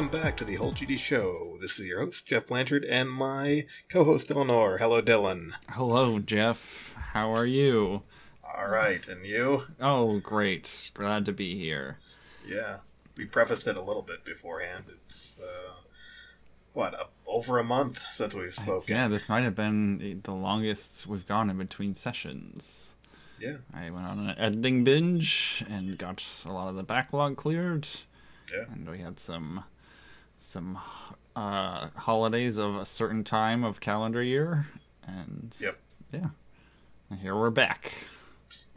welcome back to the Whole GD Show. This is your host, Geoff Blanchard, and my co host, Eleanor. Hello, Dylan. Hello, Geoff. How are you? All right, and you? Oh, great. Glad to be here. Yeah, we prefaced it a little bit beforehand. It's, uh, what, uh, over a month since we've spoken. Yeah, this might have been the longest we've gone in between sessions. Yeah. I went on an editing binge and got a lot of the backlog cleared. Yeah. And we had some some uh, holidays of a certain time of calendar year, and Yep. yeah, and here we're back.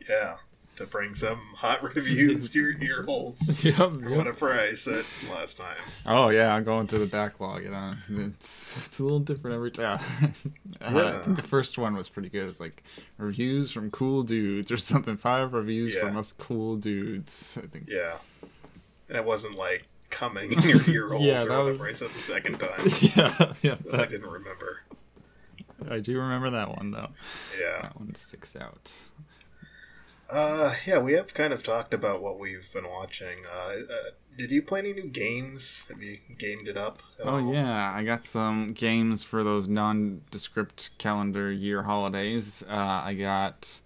Yeah. To bring some hot reviews to your ear holes. yep, Or whatever I said last time. Oh yeah, I'm going through the backlog. You know, it's it's a little different every time. uh, I think the first one was pretty good. It's like reviews from cool dudes or something. Five reviews Yeah. from us cool dudes. I think. Yeah. And it wasn't like coming in your ear holes Yeah, or that whatever was- I said the second time. Yeah, yeah. But I didn't remember. I do remember that one though. Yeah. That one sticks out. Uh, yeah, we have kind of talked about what we've been watching. Uh, uh, did you play any new games? Have you gamed it up? at Oh all? yeah, I got some games for those nondescript calendar year holidays. Uh, I got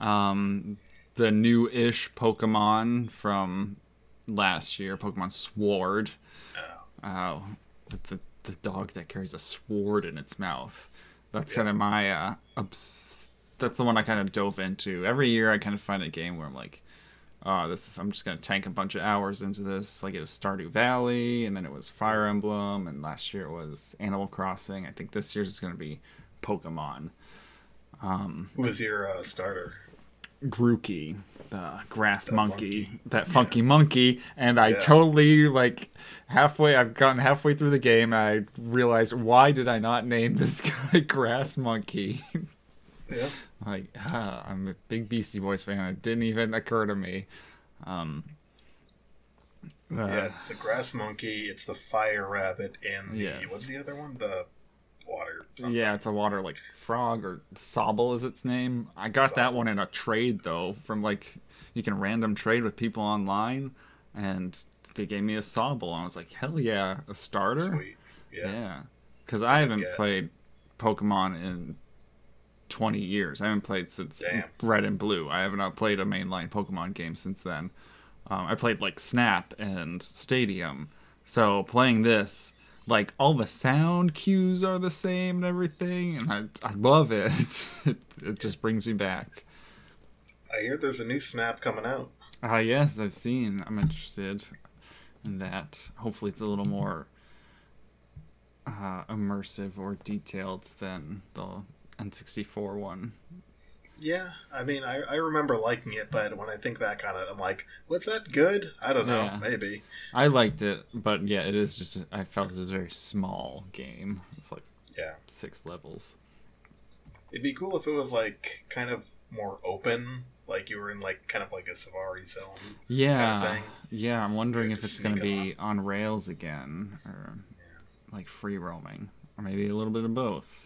um, the new-ish Pokemon from last year, Pokemon Sword, Oh, uh, with the the dog that carries a sword in its mouth. That's Yeah. kind of my uh, obs- that's the one I kind of dove into. Every year, I kind of find a game where I'm like. Oh, this is. I'm just gonna tank a bunch of hours into this. Like it was Stardew Valley, and then it was Fire Emblem, and last year it was Animal Crossing. I think this year's is gonna be Pokemon. who was your uh, starter? Grookey, the grass The monkey, monkey. that funky monkey, and I Yeah. totally like halfway. I've gotten halfway through the game. I realized why did I not name this guy Grass Monkey? Yeah. like ah, I'm a big Beastie Boys fan. It didn't even occur to me. Um, uh, yeah, it's the grass monkey, it's the fire rabbit, and the Yes. what's the other one? The water. something. Yeah, it's a water like frog or Sobble is its name. I got that one in a trade though from like you can random trade with people online, and they gave me a Sobble. And I was like, hell yeah, a starter. Sweet. Yeah. Yeah, because I haven't get. played Pokemon in 20 years. I haven't played since Damn. Red and Blue. I have not played a mainline Pokemon game since then. Um, I played like Snap and Stadium. So playing this, like all the sound cues are the same and everything, and I, I love it. it. It just brings me back. I hear there's a new snap coming out. Ah, yes, I've seen. I'm interested in that. Hopefully, it's a little more uh, immersive or detailed than the N64 one. Yeah, I mean, I, I remember liking it, but when I think back on it, I'm like, was that good? I don't know, Yeah. maybe. I liked it, but yeah, it is just. I felt it was a very small game. It's like Yeah, six levels. it'd be cool if it was like kind of more open, like you were in like kind of like a Safari zone. Yeah, thing. yeah. I'm wondering if it's going to be on rails again, or like free roaming, or maybe a little bit of both.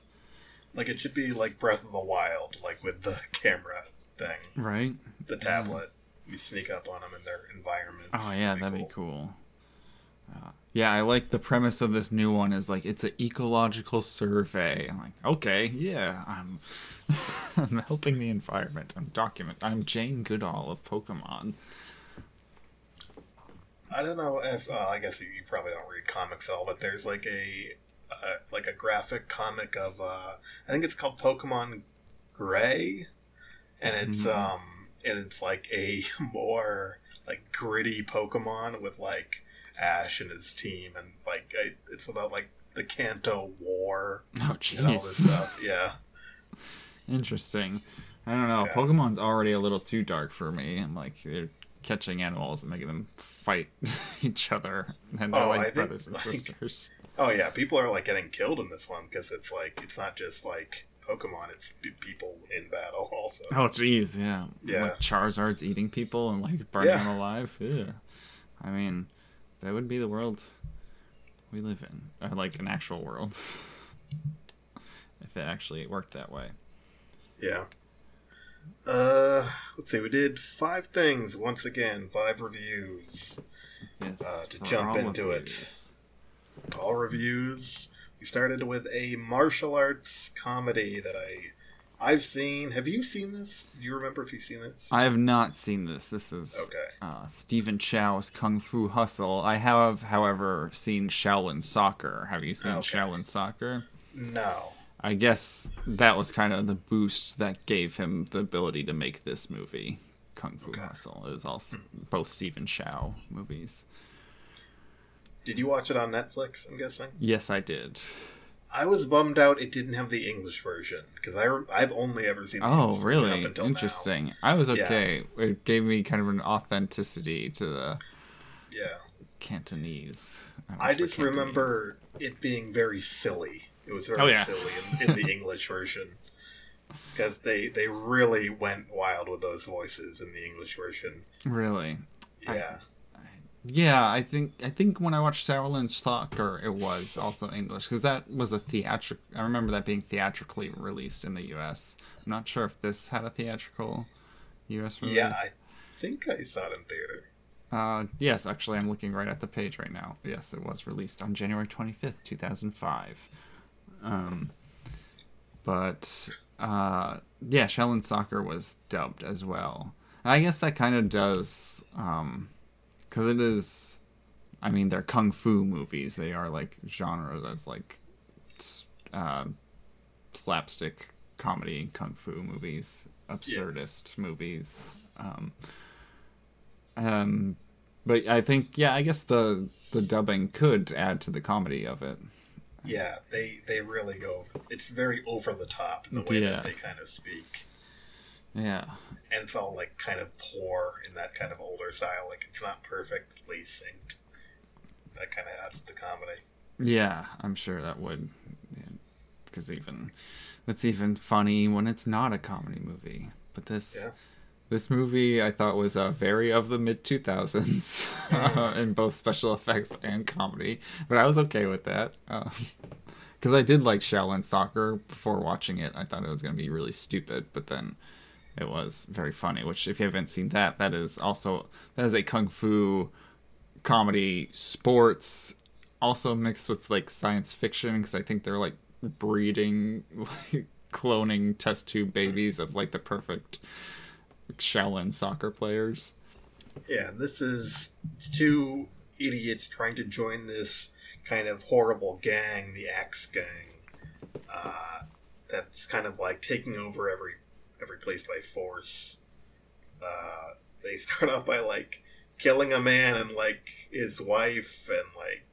Like it should be like Breath of the Wild, like with the camera thing, Right? the tablet. You sneak up on them in their environments. Oh yeah, that'd be cool. Uh, yeah, I like the premise of this new one is like it's an ecological survey. I'm like, okay, yeah, I'm I'm helping the environment. I'm document. I'm Jane Goodall of Pokemon. I don't know if uh, I guess you, you probably don't read comics all, but there's like a uh, like a graphic comic of uh, I think it's called Pokemon Gray, and it's Mhm. um and it's like a more like gritty Pokemon with like Ash and his team, and like I, it's about like the Kanto War Oh and all this jeez. Yeah, interesting. I don't know. Yeah. Pokemon's already a little too dark for me. I'm like they're catching animals and making them fight each other, and they're Oh, I like think, brothers and like- sisters. Oh yeah, people are like getting killed in this one because it's like it's not just like Pokemon; it's people in battle also. Oh jeez, yeah. Yeah. Like Charizard's eating people and like burning Yeah. them alive. Yeah. I mean, that would be the world we live in, or like an actual world, if it actually worked that way. Yeah. Uh, let's see. We did five things once again. Five reviews. Yes. Uh, to jump into it. yous. All reviews. We started with a martial arts comedy that I I've seen. Have you seen this? Do you remember if you've seen this? I have not seen this. This is Okay. uh, Stephen Chow's Kung Fu Hustle. I have, however, seen Shaolin Soccer. Have you seen Okay. Shaolin Soccer? No. I guess that was kind of the boost that gave him the ability to make this movie, Kung Fu Okay. Hustle. It was also both Stephen Chow movies. Did you watch it on Netflix? I'm guessing. Yes, I did. I was bummed out it didn't have the English version because I re- I've only ever seen. The Oh, English really? Up until now. Interesting. I was okay. It gave me kind of an authenticity to the Yeah. Cantonese. I watched the just Cantonese. remember it being very silly. It was very Oh, yeah. silly in, in the English version because they they really went wild with those voices in the English version. Really. I- Yeah, I think I think when I watched Shaolin Soccer, it was also English because that was a theatric. I remember that being theatrically released in the U.S. I'm not sure if this had a theatrical U.S. release. yeah. I think I saw it in theater. Uh, yes, actually, I'm looking right at the page right now. Yes, it was released on January 25th, 2005. Um, but uh, yeah, Shaolin Soccer was dubbed as well. I guess that kind of does, because it is. I mean, they're kung fu movies. They are like genres as like uh, slapstick comedy kung fu movies, absurdist movies. Um, um, but I think yeah, I guess the the dubbing could add to the comedy of it. Yeah, they they really go. It's very over the top the way Yeah. that they kind of speak, Yeah, and it's all like kind of poor in that kind of older style. Like it's not perfectly synced. That kind of adds to the comedy. yeah, I'm sure that would, because even it's even funny when it's not a comedy movie. But this Yeah. this movie I thought was uh, very of the mid 2000s uh, in both special effects and comedy, but I was okay with that. Because I did like Shaolin Soccer before watching it. I thought it was going to be really stupid, but then it was very funny. Which, if you haven't seen that, that is also that is a kung fu comedy sports, also mixed with like science fiction. Because I think they're like breeding, like, cloning test tube babies of like the perfect Shaolin soccer players. Yeah, this is two idiots trying to join this kind of horrible gang, the Axe Gang, uh, that's kind of like taking over every every place by force. Uh, they start off by like killing a man and like his wife and like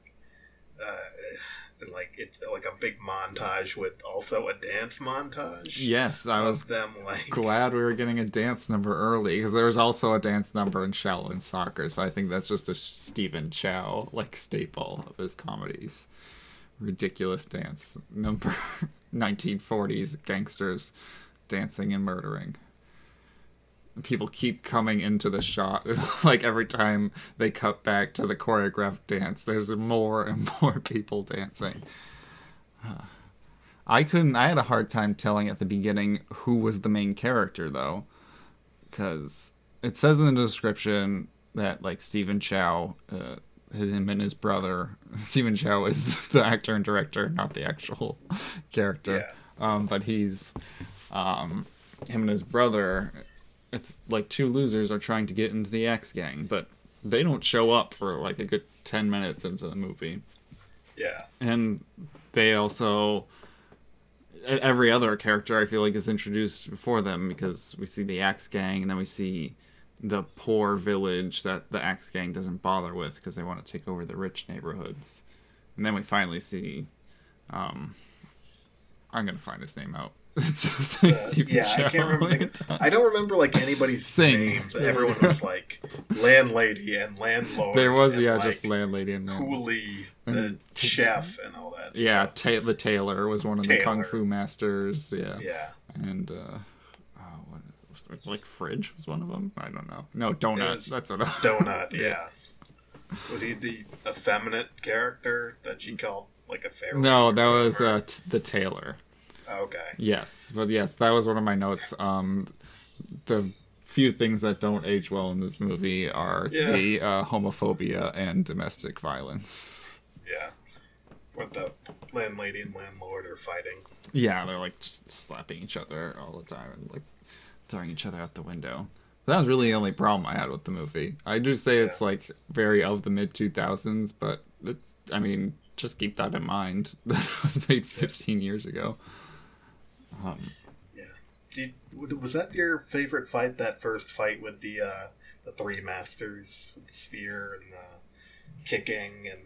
uh, and like it's like a big montage with also a dance montage. Yes, I was them like glad we were getting a dance number early because there was also a dance number in Shaolin Soccer. So I think that's just a Stephen Chow like staple of his comedies. Ridiculous dance number, 1940s gangsters dancing and murdering. People keep coming into the shot. like every time they cut back to the choreographed dance, there's more and more people dancing. I couldn't. I had a hard time telling at the beginning who was the main character though, because it says in the description that like Stephen Chow, uh, him and his brother. Stephen Chow is the actor and director, not the actual character. Um, but he's um, him and his brother. It's like two losers are trying to get into the Axe gang, but they don't show up for like a good ten minutes into the movie yeah. and they also every other character I feel like is introduced before them because we see the Axe Gang and then we see the poor village that the Axe Gang doesn't bother with because they want to take over the rich neighborhoods, and then we finally see, um, I'm gonna find his name out. It's like Uh, yeah, I can't remember. like the- a ton. I don't remember like anybody's Sing. names. Everyone was like landlady and landlord. There was and, yeah, like, just landlady and Coolie, the t- chef, and all that. yeah, ta- the tailor was one of the kung fu masters. Yeah, yeah. and uh, oh, what was it, like fridge was one of them. I don't know. No, donut. That's what. I, Donut. Yeah. Was he the effeminate character that she called like a pharaoh? no, that was uh, t- the tailor. Okay. Yes, but yes, that was one of my notes. Um, the few things that don't age well in this movie are Yeah. the uh, homophobia and domestic violence. Yeah. What the landlady and landlord are fighting. Yeah, they're like just slapping each other all the time and like throwing each other out the window. That was really the only problem I had with the movie. I do say it's like very of the mid 2000s, but it's, I mean, just keep that in mind that it was made 15 years ago. Um, Yeah. Did, was that your favorite fight? That first fight with the uh, the three masters with the spear and the kicking and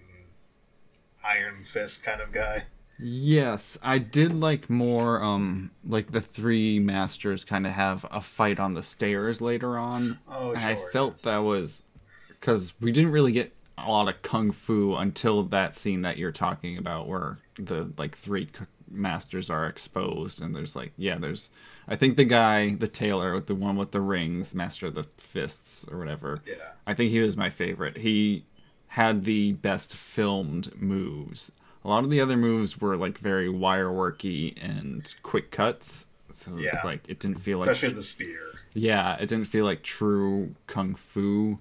iron fist kind of guy. Yes, I did like more um like the three masters kind of have a fight on the stairs later on. Oh, and I felt that was cuz we didn't really get a lot of kung fu until that scene that you're talking about where the like three masters are exposed and there's like yeah, there's I think the guy, the tailor, with the one with the rings, master of the fists or whatever. Yeah. I think he was my favorite. He had the best filmed moves. A lot of the other moves were like very wire worky and quick cuts. So it's Yeah. like it didn't feel like Especially the spear. yeah, it didn't feel like true kung fu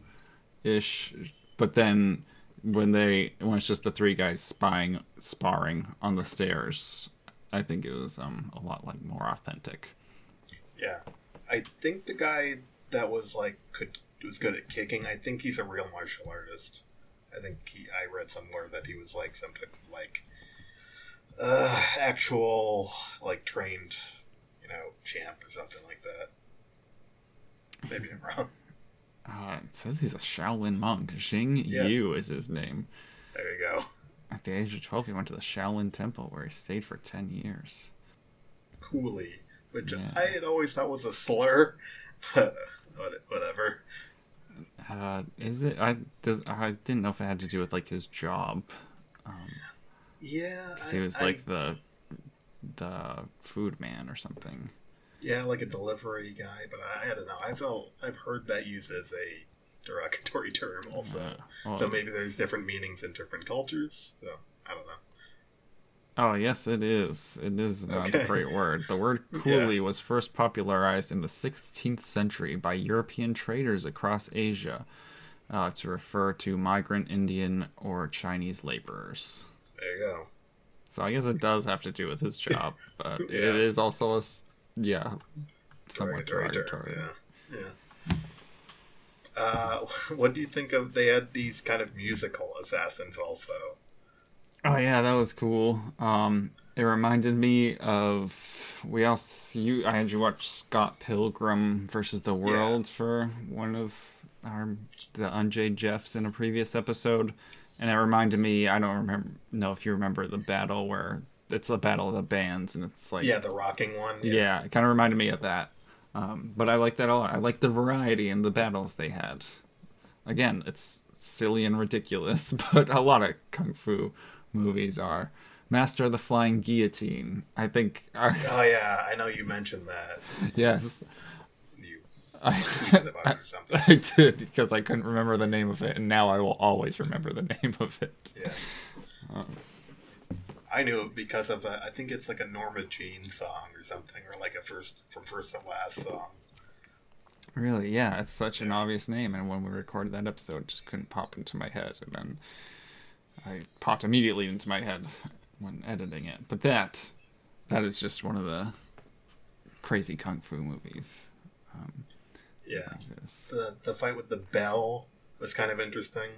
ish. But then when they when it's just the three guys spying sparring on the stairs, I think it was um a lot like more authentic. Yeah. I think the guy that was like could was good at kicking. I think he's a real martial artist. I think he. I read somewhere that he was like some type of like uh, actual like trained, you know, champ or something like that. Maybe I'm wrong. Uh, it says he's a Shaolin monk. Xing Yeah. Yu is his name. There you go. At the age of 12, he went to the Shaolin Temple where he stayed for 10 years. Coolie, which Yeah. I had always thought was a slur, but whatever. Uh, is it? I, does, I didn't know if it had to do with like his job. Um, Yeah, 'cause he was I- like the the food man or something. yeah, like a delivery guy. But I, I don't know. I felt I've heard that used as a derogatory term also. Uh, well, so maybe there's different meanings in different cultures. So I don't know. Oh, yes, it is. It is a Okay. great word. The word coolie was first popularized in the 16th century by European traders across Asia uh, to refer to migrant Indian or Chinese laborers. There you go. So I guess it does have to do with his job, but Yeah. it is also a yeah, somewhat Derogatory derogatory. Yeah. yeah. Uh, what do you think of? They had these kind of musical assassins also. Oh yeah, that was cool. Um, it reminded me of we also you I had you watch Scott Pilgrim versus the World for one of our the Unjade Jeffs in a previous episode, and it reminded me. I don't remember know if you remember the battle where it's the battle of the bands, and it's like Yeah, the rocking one. yeah, it kind of reminded me of that. Um, but I like that a lot. I like the variety in the battles they had. Again, it's silly and ridiculous, but a lot of kung fu movies are. Master of the Flying Guillotine. I think. Are, Oh yeah, I know you mentioned that. yes, You I, tweeted about it or something. I did because I couldn't remember the name of it, and now I will always remember the name of it. Yeah. I knew it because of a, I think it's like a Norma Jean song or something, or like a first from first to last song. Really, yeah, it's such an obvious name, and when we recorded that episode, it just couldn't pop into my head, and then I popped immediately into my head when editing it. But that, that is just one of the crazy kung fu movies. Um, Yeah. The the fight with the bell was kind of interesting,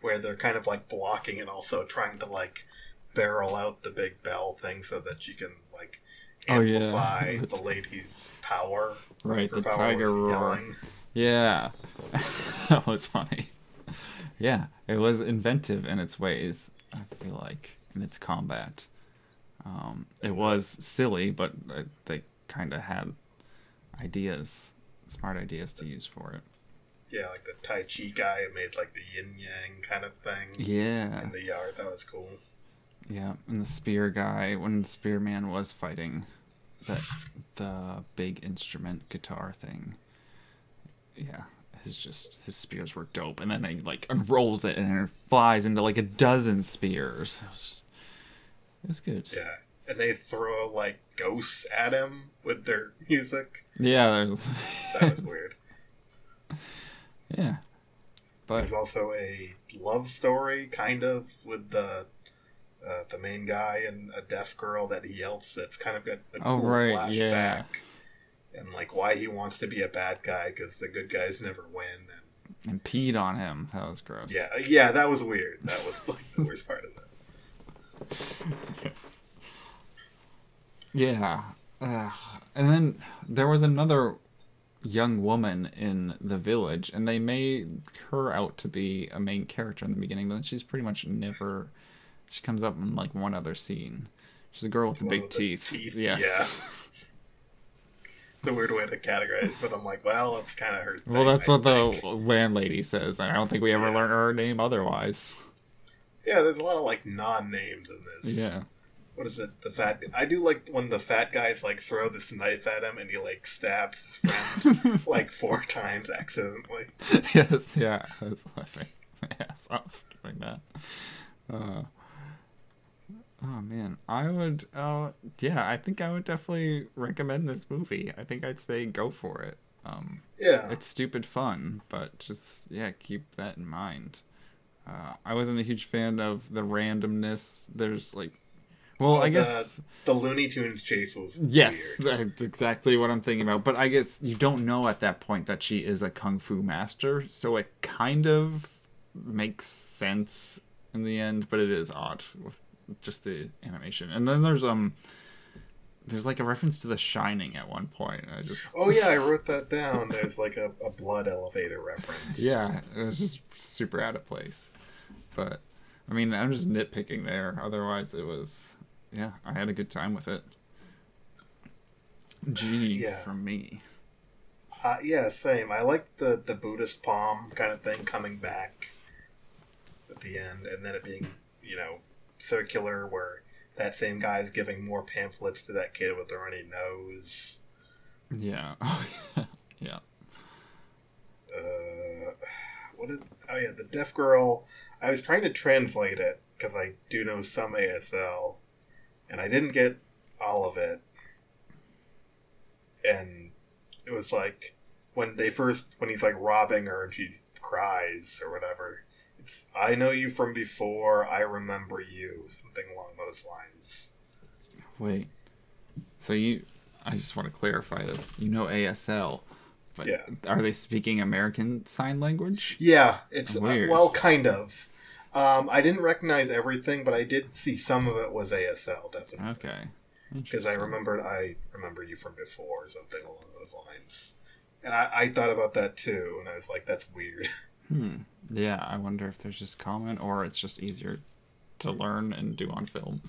where they're kind of like blocking and also trying to like barrel out the big bell thing so that you can like Oh, yeah. amplify the lady's power. Right, Her the power tiger roar. yelling. Yeah, that was funny. Yeah, it was inventive in its ways. I feel like in its combat, um, it was silly, but uh, they kind of had ideas, smart ideas to use for it. Yeah, like the Tai Chi guy who made like the yin yang kind of thing Yeah, in the yard. That was cool. Yeah, and the spear guy when the spearman was fighting that the big instrument guitar thing. Yeah, his just his spears were dope, and then he like unrolls it and it flies into like a dozen spears. It was, just, it was good. Yeah, and they throw like ghosts at him with their music. Yeah, there's That was weird. yeah, but There's also a love story, kind of, with the uh, the main guy and a deaf girl that he helps. That's kind of got a Oh, cool right, flashback. yeah. And like why he wants to be a bad guy because the good guys never win. And And peed on him. That was gross. yeah, yeah, that was weird. That was like the worst part of that. Yes. Yeah. Ugh. and then there was another young woman in the village, and they made her out to be a main character in the beginning, but then she's pretty much never. She comes up in like one other scene. She's a girl with the One big the teeth. teeth, Yes. yeah. It's a weird way to categorize, but I'm like, well, it's kind of her. Thing, Well, that's I what the landlady says, and I don't think we ever Yeah. learn her name otherwise. Yeah, there's a lot of like non-names in this. Yeah. What is it? The fat. I do like when the fat guys like throw this knife at him and he like stabs his friend like four times accidentally. yes, yeah, I was laughing my ass off doing that. Uh, oh man, I would. Uh, yeah, I think I would definitely recommend this movie. I think I'd say go for it. Um, Yeah, it's stupid fun, but just yeah, keep that in mind. Uh, I wasn't a huge fan of the randomness. There's like, well, Oh, I the- guess the Looney Tunes chase was Yes, weird. that's exactly what I'm thinking about. But I guess you don't know at that point that she is a kung fu master, so it kind of makes sense in the end, but it is odd with just the animation. And then there's um there's like a reference to The Shining at one point. I just Oh yeah, I wrote that down. There's like a, a blood elevator reference. yeah, it was just super out of place. But I mean, I'm just nitpicking there. Otherwise, it was yeah, I had a good time with it. G Yeah. from me. Uh, yeah, same. I like the the Buddhist palm kind of thing coming back at the end, and then it being you know circular, where that same guy is giving more pamphlets to that kid with the runny nose. Yeah. yeah. Uh, what did? Oh yeah, the deaf girl. I was trying to translate it because I do know some ASL, and I didn't get all of it. And it was like when they first when he's like robbing her and she cries or whatever. I know you from before. I remember you. Something along those lines. Wait. So you I just want to clarify this. You know ASL, but Yeah. are they speaking American sign language? Yeah, it's uh, well, kind of. Um, I didn't recognize everything, but I did see some of it was ASL definitely. Okay. because I remembered I remember you from before or something along those lines. And I, I thought about that too, and I was like, that's weird. Hmm. Yeah, I wonder if there's just common or it's just easier to learn and do on film.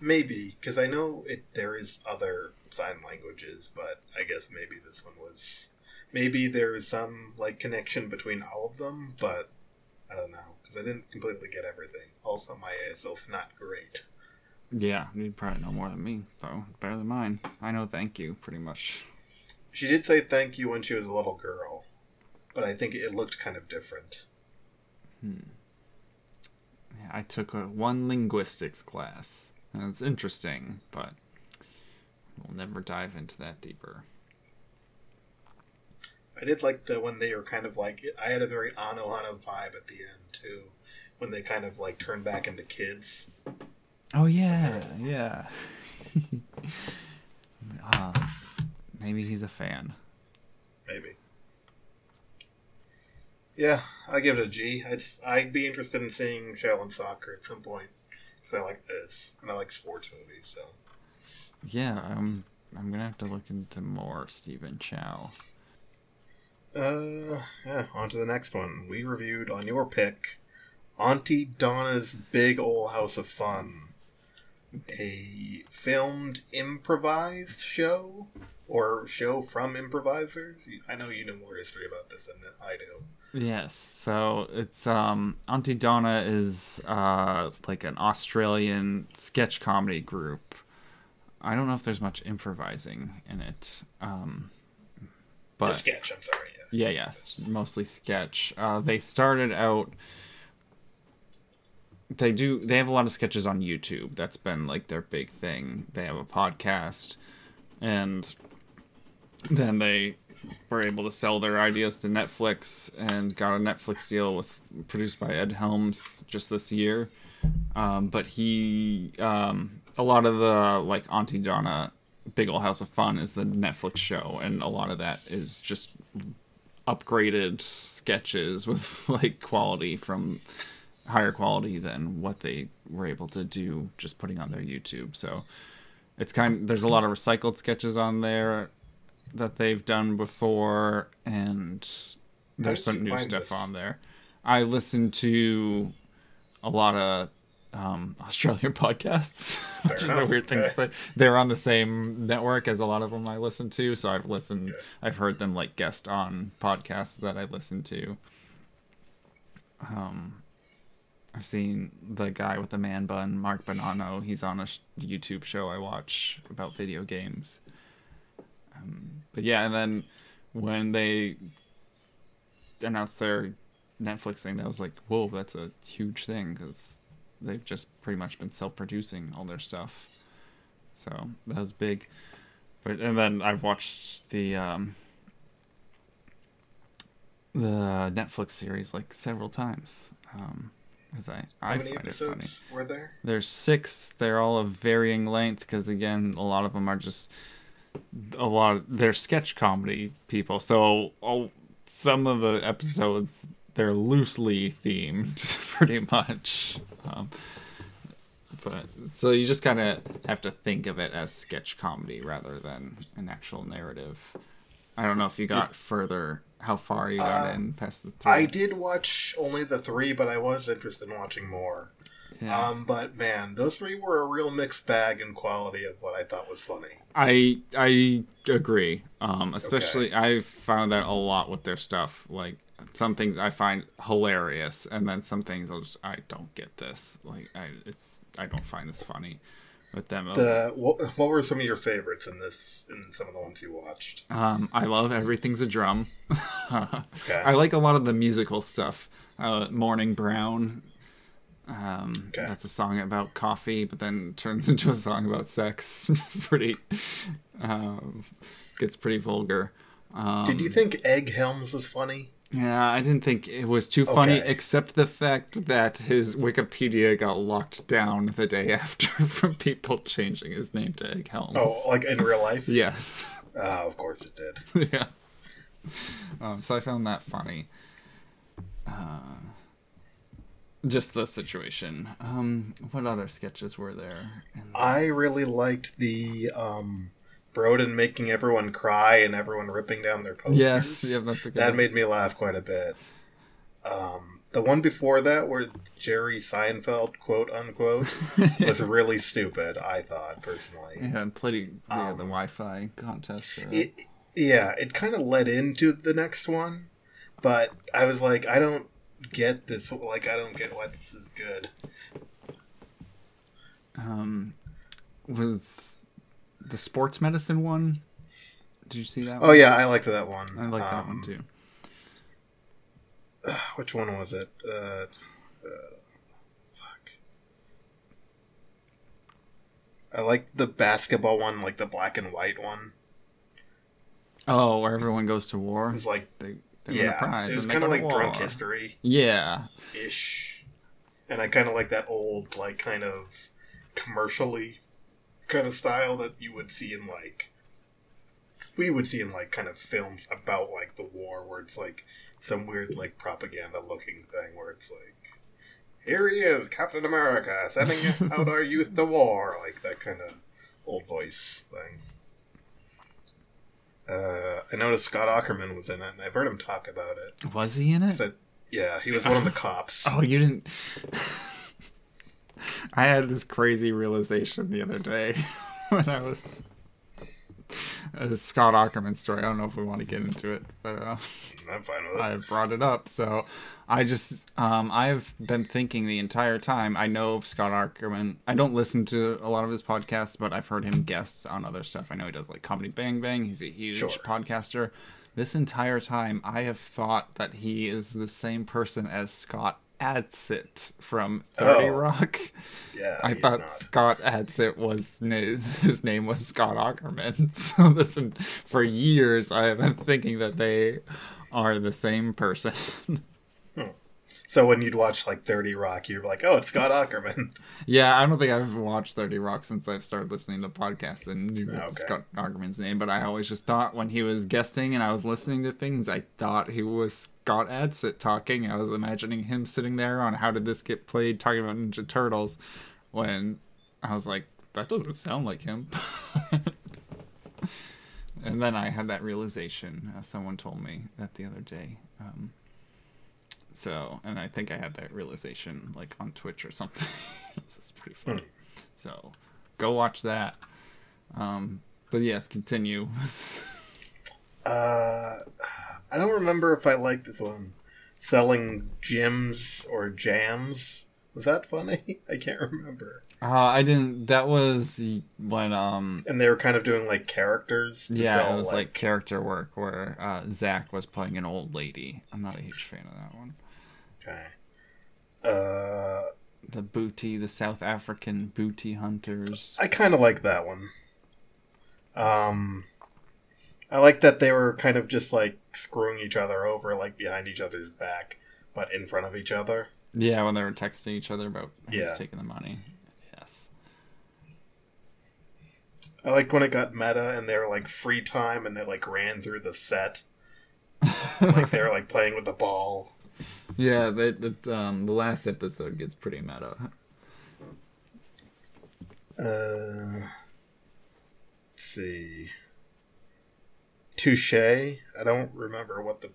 maybe because I know it there is other sign languages, but I guess maybe this one was maybe there is some like connection between all of them, but I don't know because I didn't completely get everything. Also, my ASL's not great. Yeah, you'd probably know more than me, though. Better than mine. I know thank you, pretty much. She did say thank you when she was a little girl, but I think it looked kind of different. Yeah, I took a one linguistics class. It's interesting, but we'll never dive into that deeper. I did like the when they were kind of like I had a very Anohana vibe at the end too, when they kind of like turned back into kids. Oh yeah, yeah. Ah, maybe he's a fan. Maybe. Yeah, I give it a G. I'd I'd be interested in seeing Shaolin Soccer at some point because I like this and I like sports movies. So Yeah, um, I'm gonna have to look into more Stephen Chow. uh yeah, on to the next one. We reviewed on your pick, Aunty Donna's Big Ol' House of Fun, a filmed improvised show or show from improvisers. I know you know more history about this than I do. Yes, so it's um Aunty Donna is uh like an Australian sketch comedy group. I don't know if there's much improvising in it. Um the but sketch. I'm sorry. Yeah. Yeah, yes, mostly sketch. Uh, they started out. They do. They have a lot of sketches on YouTube. That's been like their big thing. They have a podcast, and then they were able to sell their ideas to Netflix and got a Netflix deal with produced by Ed Helms just this year. Um, but he, um, a lot of the like Aunty Donna, Big Ol' House of Fun is the Netflix show, and a lot of that is just upgraded sketches with like quality from higher quality than what they were able to do just putting on their YouTube. So it's kind of, there's a lot of recycled sketches on there that they've done before and there's some new stuff this? on there. I listen to a lot of um, Australian podcasts, which is a weird thing to say. They're on the same network as a lot of them I listen to, so I've listened, I've heard them like guest on podcasts that I listen to. Um, I've seen the guy with the man bun, Mark Bonanno. He's on a YouTube show I watch about video games. Um, but yeah, and then when they announced their Netflix thing, that was like, whoa, that's a huge thing because they've just pretty much been self-producing all their stuff. So that was big. But and then I've watched the um, the Netflix series like several times. Um, because I How I many find it funny. episodes were there? There's six. They're all of varying length because again, a lot of them are just a lot. Of, they're sketch comedy people. So oh, some of the episodes they're loosely themed, pretty much. Um, but so you just kind of have to think of it as sketch comedy rather than an actual narrative. I don't know if you got further, how far you got Uh, in past the three. I did watch only the three, but I was interested in watching more. Yeah. Um, but man, those three were a real mixed bag in quality of what I thought was funny. I I agree. Um, especially I found that a lot with their stuff. Like some things I find hilarious, and then some things I'll just I don't get this. Like I it's I don't find this funny with them. The what, what were some of your favorites in this? In some of the ones you watched? Um, I love everything's a drum. Okay. I like a lot of the musical stuff. Uh, Morning Brown. Um, Okay. That's a song about coffee, but then turns into a song about sex. pretty um, gets pretty vulgar. Um, Did you think Egg Helms was funny? Yeah, I didn't think it was too funny, Okay. except the fact that his Wikipedia got locked down the day after from people changing his name to Egg Helms. Oh, like in real life? yes. Oh, of course it did. yeah. Um, so I found that funny. Uh, just the situation. Um, what other sketches were there? in- I really liked the um, Broden making everyone cry and everyone ripping down their posters. yes, yeah, that's a good. that one. made me laugh quite a bit. Um, the one before that, where Jerry Seinfeld, quote unquote, was really stupid. I thought personally. yeah, and plenty yeah, Um, the Wi-Fi contest. uh, It, yeah, it kind of led into the next one, but I was like, I don't get this. Like, I don't get why this is good. um, was the sports medicine one? Did you see that? Oh one? yeah, I liked that one. I like that Um, one too. Which one was it? Uh, uh, fuck. I like the basketball one, like the black and white one. Oh, where everyone goes to war. It's like, They, they win a yeah, prize it was kind of like drunk history Yeah, ish, and I kind of like that old, like kind of commercially kind of style that you would see in like we would see in like kind of films about like the war, where it's like some weird like propaganda looking thing, where it's like. Here he is, Captain America, sending out our youth to war, like that kind of old voice thing. Uh, I noticed Scott Aukerman was in it, and I've heard him talk about it. was he in it? Said, yeah, he was one of the cops. Oh, you didn't. I had this crazy realization the other day when I was. A Scott Aukerman story. I don't know if we want to get into it, but uh, I'm fine with it. I brought it up. So I just, um, I've been thinking the entire time. I know of Scott Aukerman. I don't listen to a lot of his podcasts, but I've heard him guests on other stuff. I know he does like Comedy Bang Bang. He's a huge Sure. podcaster. This entire time, I have thought that he is the same person as Scott Adsit from 30 Oh. Rock. yeah, I thought not. Scott Adsit was his name was Scott Aukerman. So listen, for years I have been thinking that they are the same person. So when you'd watch like Thirty Rock, you're like, "Oh, it's Scott Aukerman." Yeah, I don't think I've watched 30 Rock since I've started listening to podcasts and knew Okay. Scott Aukerman's name, but I always just thought when he was guesting and I was listening to things, I thought he was Scott Adsit talking. I was imagining him sitting there on How Did This Get Played talking about Ninja Turtles when I was like, that doesn't sound like him. and then I had that realization. Uh, someone told me that the other day. Um, so, and I think I had that realization like on Twitch or something. this is pretty funny. So, go watch that. Um, but yes, continue. Uh, I don't remember if I liked this one. Selling gyms or jams. Was that funny? I can't remember. uh, I didn't. That was when um. And they were kind of doing like characters. To Yeah, sell, it was like, character work where uh, Zach was playing an old lady. I'm not a huge fan of that one. Okay. Uh, The booty, the South African booty hunters. I kind of like that one. Um, I like that they were kind of just like screwing each other over, like behind each other's back, but in front of each other. Yeah, when they were texting each other about who's Yeah. taking the money. Yes. I liked when it got meta and they were like free time and they like ran through the set. like they were like playing with the ball. Yeah, that that, um, the last episode gets pretty meta. Uh, let's see. Touche. I don't remember what the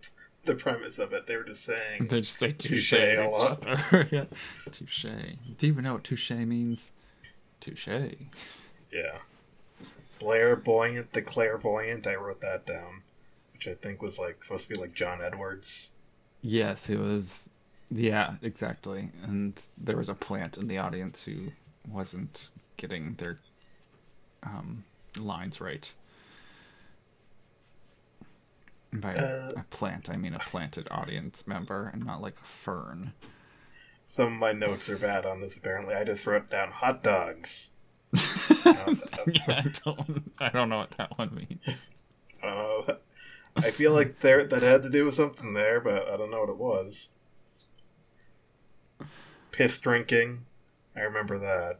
the premise of it. They were just saying. They just say touche Touche a lot. yeah. Touche. Do you even know what touche means? Touche. Yeah. Blair Buoyant, the clairvoyant. I wrote that down, which I think was like supposed to be like John Edwards. Yes, it was. Yeah, exactly. And there was a plant in the audience who wasn't getting their um, lines right. And By a, Uh, a plant, I mean a planted audience member, and not like a fern. Some of my notes are bad on this. Apparently, I just wrote down hot dogs. yeah, I don't. I don't know what that one means. Uh, I feel like there that had to do with something there, but I don't know what it was. Piss drinking, I remember that.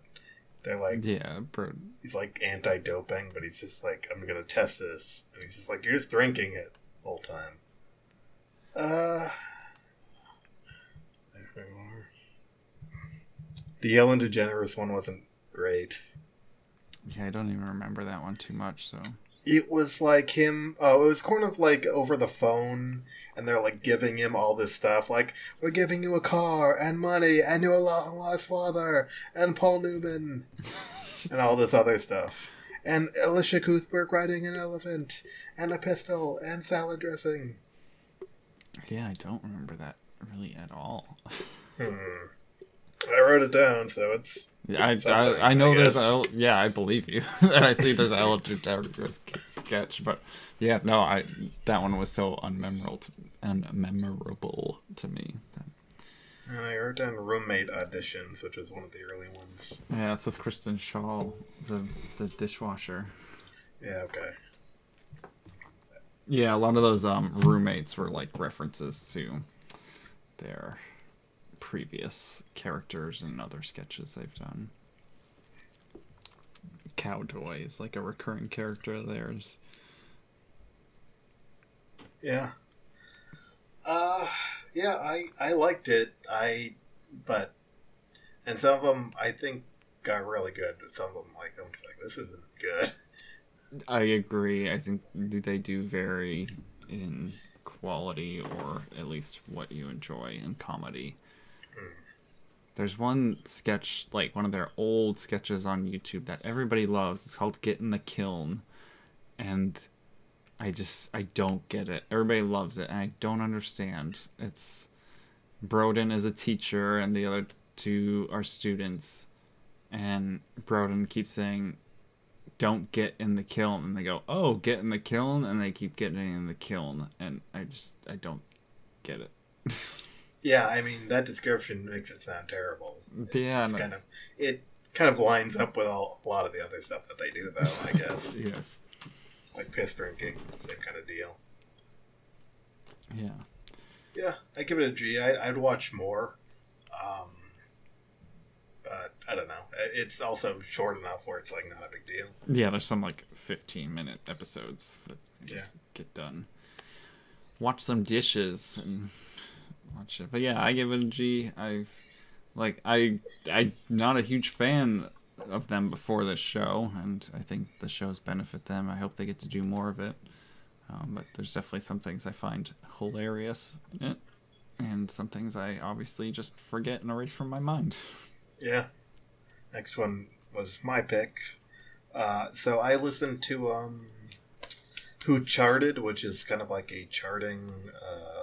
They're like Yeah, bro. he's like anti-doping, but he's just like I'm gonna test this, and he's just like you're just drinking it all the whole time. Uh, there we are. the Ellen DeGeneres one wasn't great. Yeah, I don't even remember that one too much. So It was like him. Oh, it was kind of like over the phone, and they're like giving him all this stuff. Like, we're giving you a car and money and your long lost father and Paul Newman and all this other stuff. And Alicia Cuthbert riding an elephant and a pistol and salad dressing. yeah, I don't remember that really at all. Hmm. I wrote it down, so it's Yeah, I, I, I know I there's a yeah I believe you and I see there's a sketch but yeah no I that one was so unmemorable to, unmemorable to me And I wrote down roommate auditions, which was one of the early ones. yeah that's with Kristen Shaw the the dishwasher Yeah, okay. yeah a lot of those um roommates were like references to their previous characters and other sketches they've done Cowdoy is like a recurring character of theirs Yeah. Uh, yeah, I I liked it. I, but, and some of them I think got really good, but some of them like I'm like this isn't good. I agree. I think they do vary in quality or at least what you enjoy in comedy. There's one sketch, like one of their old sketches on YouTube that everybody loves. It's called Get in the Kiln. And I just, I don't get it. Everybody loves it, and I don't understand. It's Broden is a teacher, and the other two are students. And Broden keeps saying, don't get in the kiln and they go oh get in the kiln and they keep getting in the kiln and i just i don't get it Yeah, I mean that description makes it sound terrible. yeah It's no- kind of it kind of lines up with all, a lot of the other stuff that they do, though. I guess yes like piss drinking, same kind of deal. yeah Yeah, I give it a G. I, I'd watch more. Um, but I don't know. It's also short enough where it's like not a big deal. Yeah, there's some like 15 minute episodes that just Yeah. get done. Watch some dishes and watch it. But yeah, I give it a G. I've like I I'm not a huge fan of them before this show, and I think the shows benefit them. I hope they get to do more of it. Um, but there's definitely some things I find hilarious and some things I obviously just forget and erase from my mind. Yeah. Next one was my pick. Uh, so I listened to um, Who Charted, which is kind of like a charting uh,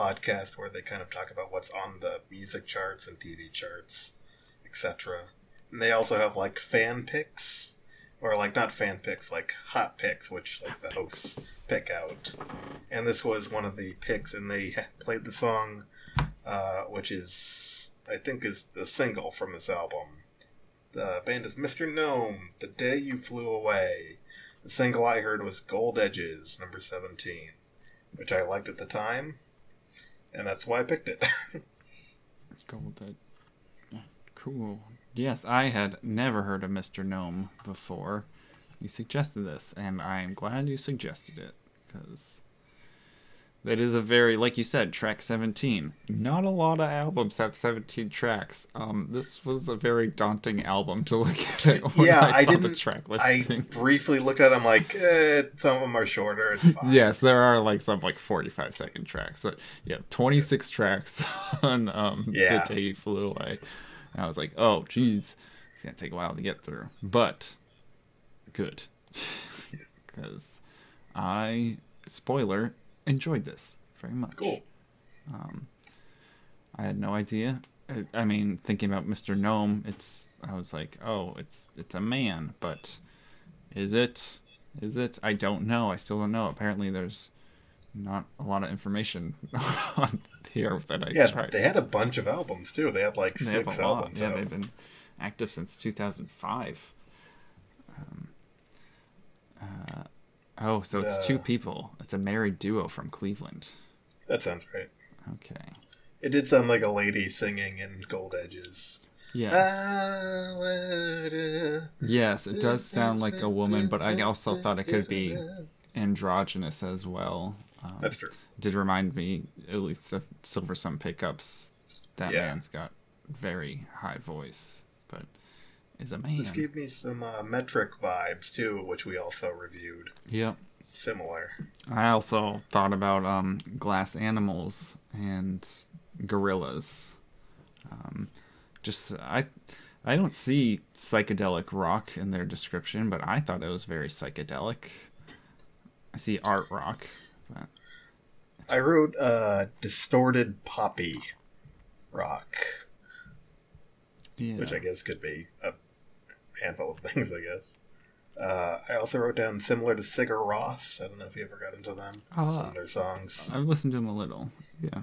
podcast where they kind of talk about what's on the music charts and TV charts, etc. And they also have like fan picks, or like not fan picks, like hot picks, which like the hosts pick out. And this was one of the picks, and they played the song, uh, which is I think is the single from this album. The band is Mr. Gnome, The Day You Flew Away. The single I heard was Gold Edges, number 17, which I liked at the time, and that's why I picked it. Gold Dead. Cool. Yes, I had never heard of Mr. Gnome before. You suggested this, and I am glad you suggested it because that is a very, like you said, track 17. Not a lot of albums have 17 tracks. Um, this was a very daunting album to look at when yeah, I, I, saw didn't. the track I listing. briefly looked at them like, eh, some of them are shorter. It's fine. Yes, there are like some like 45 second tracks, but yeah, 26 tracks on um, Yeah. The Day You Flew Away. And I was like, oh, geez, it's going to take a while to get through. But good. Because I, spoiler, enjoyed this very much. Cool. I had no idea. I, I mean, thinking about Mr. Gnome, it's I was like, oh, it's it's a man, but is it? Is it? I don't know. I still don't know. Apparently, there's not a lot of information on here that I Yeah, tried. they had a bunch of albums too. They had like They have six albums. Yeah, out. they've been active since 2005. Um, uh, oh, so it's two Uh. people. It's a married duo from Cleveland. That sounds great. Okay. It did sound like a lady singing in Gold Edges. Ah, Yes, it does sound like a woman, but I also thought it could be androgynous as well. Um, That's true. did remind me, at least of Silversun Pickups. That Yeah. man's got very high voice, but is a man. This gave me some uh, metric vibes too, which we also reviewed. Yep. Similar. I also thought about um, glass animals and Gorillaz. Um, just I, I don't see psychedelic rock in their description, but I thought it was very psychedelic. I see art rock, but I wrote uh, distorted poppy rock, yeah, which I guess could be a handful of things. I guess. Uh, I also wrote down similar to Sigur Rós. I don't know if you ever got into them. Ah. Some of their songs, I've listened to them a little. Yeah.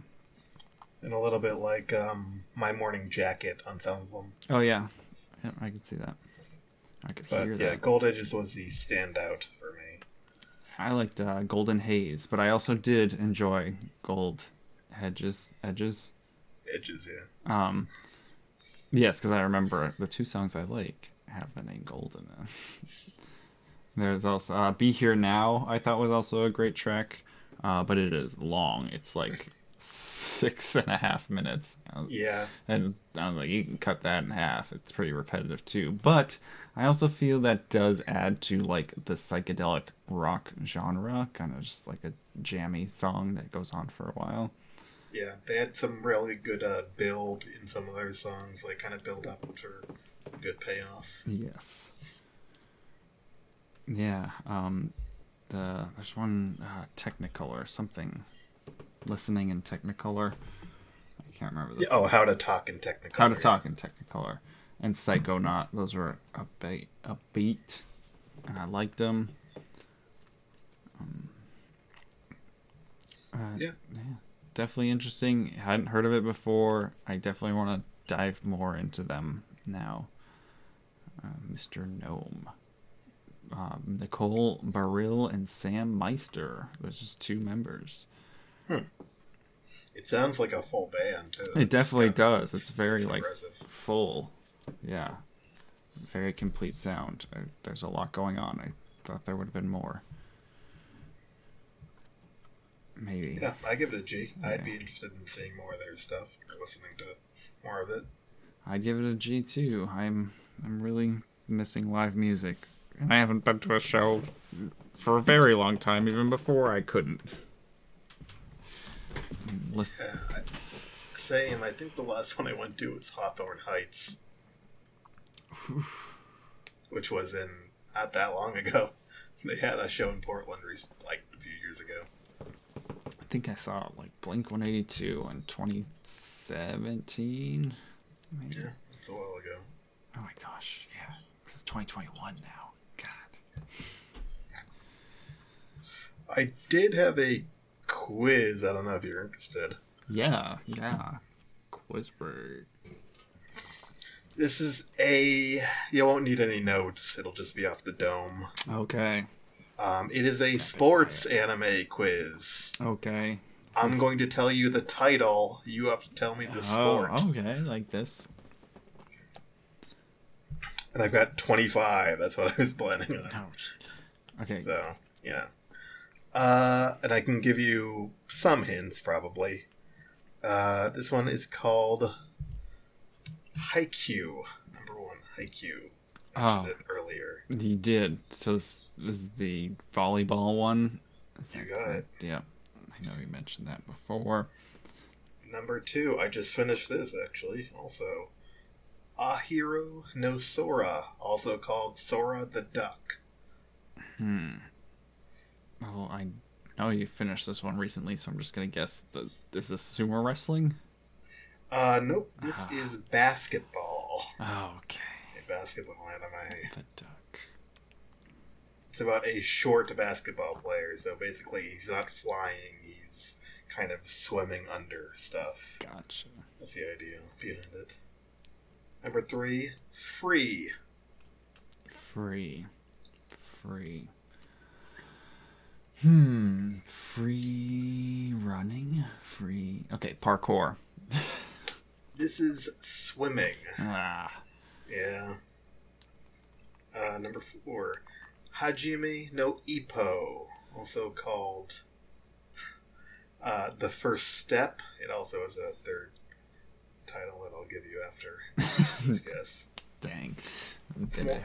and a little bit like um, My Morning Jacket on some of them. Oh yeah, yeah I could see that. I could But hear yeah, that. Gold Edges was the standout for me. I liked uh, Golden Haze, but I also did enjoy Gold Hedges Edges. Edges, yeah. Um, yes, because I remember the two songs I like have the name Gold in them. There's also uh, "Be Here Now." I thought was also a great track, uh, but it is long. It's like six and a half minutes. Yeah, and I'm like, you can cut that in half. It's pretty repetitive too. But I also feel that does add to like the psychedelic rock genre, kind of just like a jammy song that goes on for a while. yeah. They had some really good uh, build in some of their songs, like kind of build up for good payoff. Yes. Yeah. Um, the there's one uh, Technicolor something, listening in Technicolor. I can't remember the Yeah, oh, how to talk in technical. How to Talk in Technicolor and Psychonaut. Those were upbeat, upbeat, and I liked them. Um, uh, Yeah. definitely interesting. Hadn't heard of it before. I definitely want to dive more into them now. Uh, Mr. Gnome. Um, Nicole Barille and Sam Meister. Those just two members. It sounds like a full band too. It definitely does. It's very It's like full. Yeah. Very complete sound. I, there's a lot going on. I thought there would have been more. Maybe. Yeah, I give it a G. I'd Yeah. be interested in seeing more of their stuff or listening to more of it. I'd give it a G too. I'm I'm really missing live music. And I haven't been to a show for a very long time, even before I couldn't. Listen, Yeah, I, same. I think the last one I went to was Hawthorne Heights, which was in not that long ago. They had a show in Portland rec- like a few years ago. I think I saw like Blink 182 in 2017. Maybe. Yeah, it's a while ago. Oh my gosh, yeah. 'Cause it's 2021 now. God. I did have a quiz. I don't know if you're interested. Yeah, yeah. Quizberg. This is a. You won't need any notes. It'll just be off the dome. Okay. Um, it is a sports anime quiz. Okay. I'm going to tell you the title. You have to tell me the sport. Oh, okay. Like this. And I've got 25. That's what I was planning on. Ouch. Okay. So, yeah. Uh, and I can give you some hints, probably. Uh, this one is called Haikyuu. Number one, Haikyuu. Oh. Mentioned it earlier. You did. So this is the volleyball one. Is You got correct? Yeah. I know you mentioned that before. Number two, I just finished this, actually, also. Ahiru no Sora, also called Sora the Duck. Hmm. Well, I know you finished this one recently, so I'm just gonna guess that this is sumo wrestling. Uh, nope, this Ah. is basketball. Oh, okay. A basketball anime. The duck. It's about a short basketball player, so basically he's not flying, he's kind of swimming under stuff. Gotcha. That's the idea behind it. Number three, free. Free. Free. Hmm. Free running? Free. Okay, parkour. This is swimming. Ah. Yeah. Uh, number four, Hajime no Ippo, also called uh, The First Step. It also is a third title that I'll give you after. Just guess. Dang.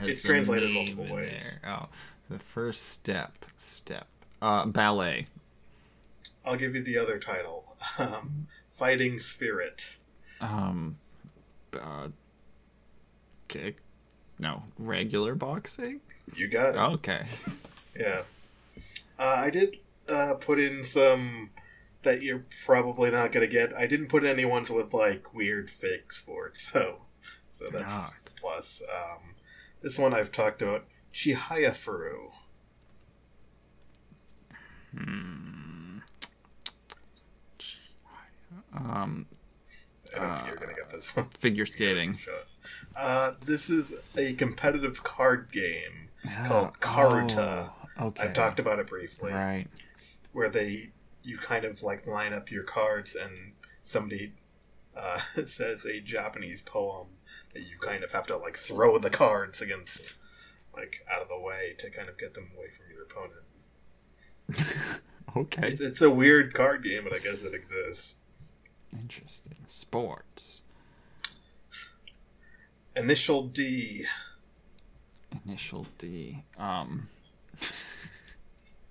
it's translated multiple ways. there. Oh. The first step. Step. Uh, ballet. I'll give you the other title um, Fighting Spirit. Um. Uh. Kick. No. Regular boxing? You got it. Okay. Yeah. Uh, I did uh, put in some that you're probably not going to get. I didn't put any ones with like weird fake sports, so so that's a plus. Um, this one I've talked about Chihayafuru. Hmm. Um. I don't think you're going to get this one. Figure skating. Uh, this is a competitive card game Ah, called Karuta. oh, okay. I've talked about it briefly. Right. where they you kind of like line up your cards and somebody uh, says a Japanese poem that you kind of have to like throw the cards against like out of the way to kind of get them away from your opponent. Okay. It's, it's a weird card game, but I guess it exists. Interesting. Sports. Initial D. Initial D. Um.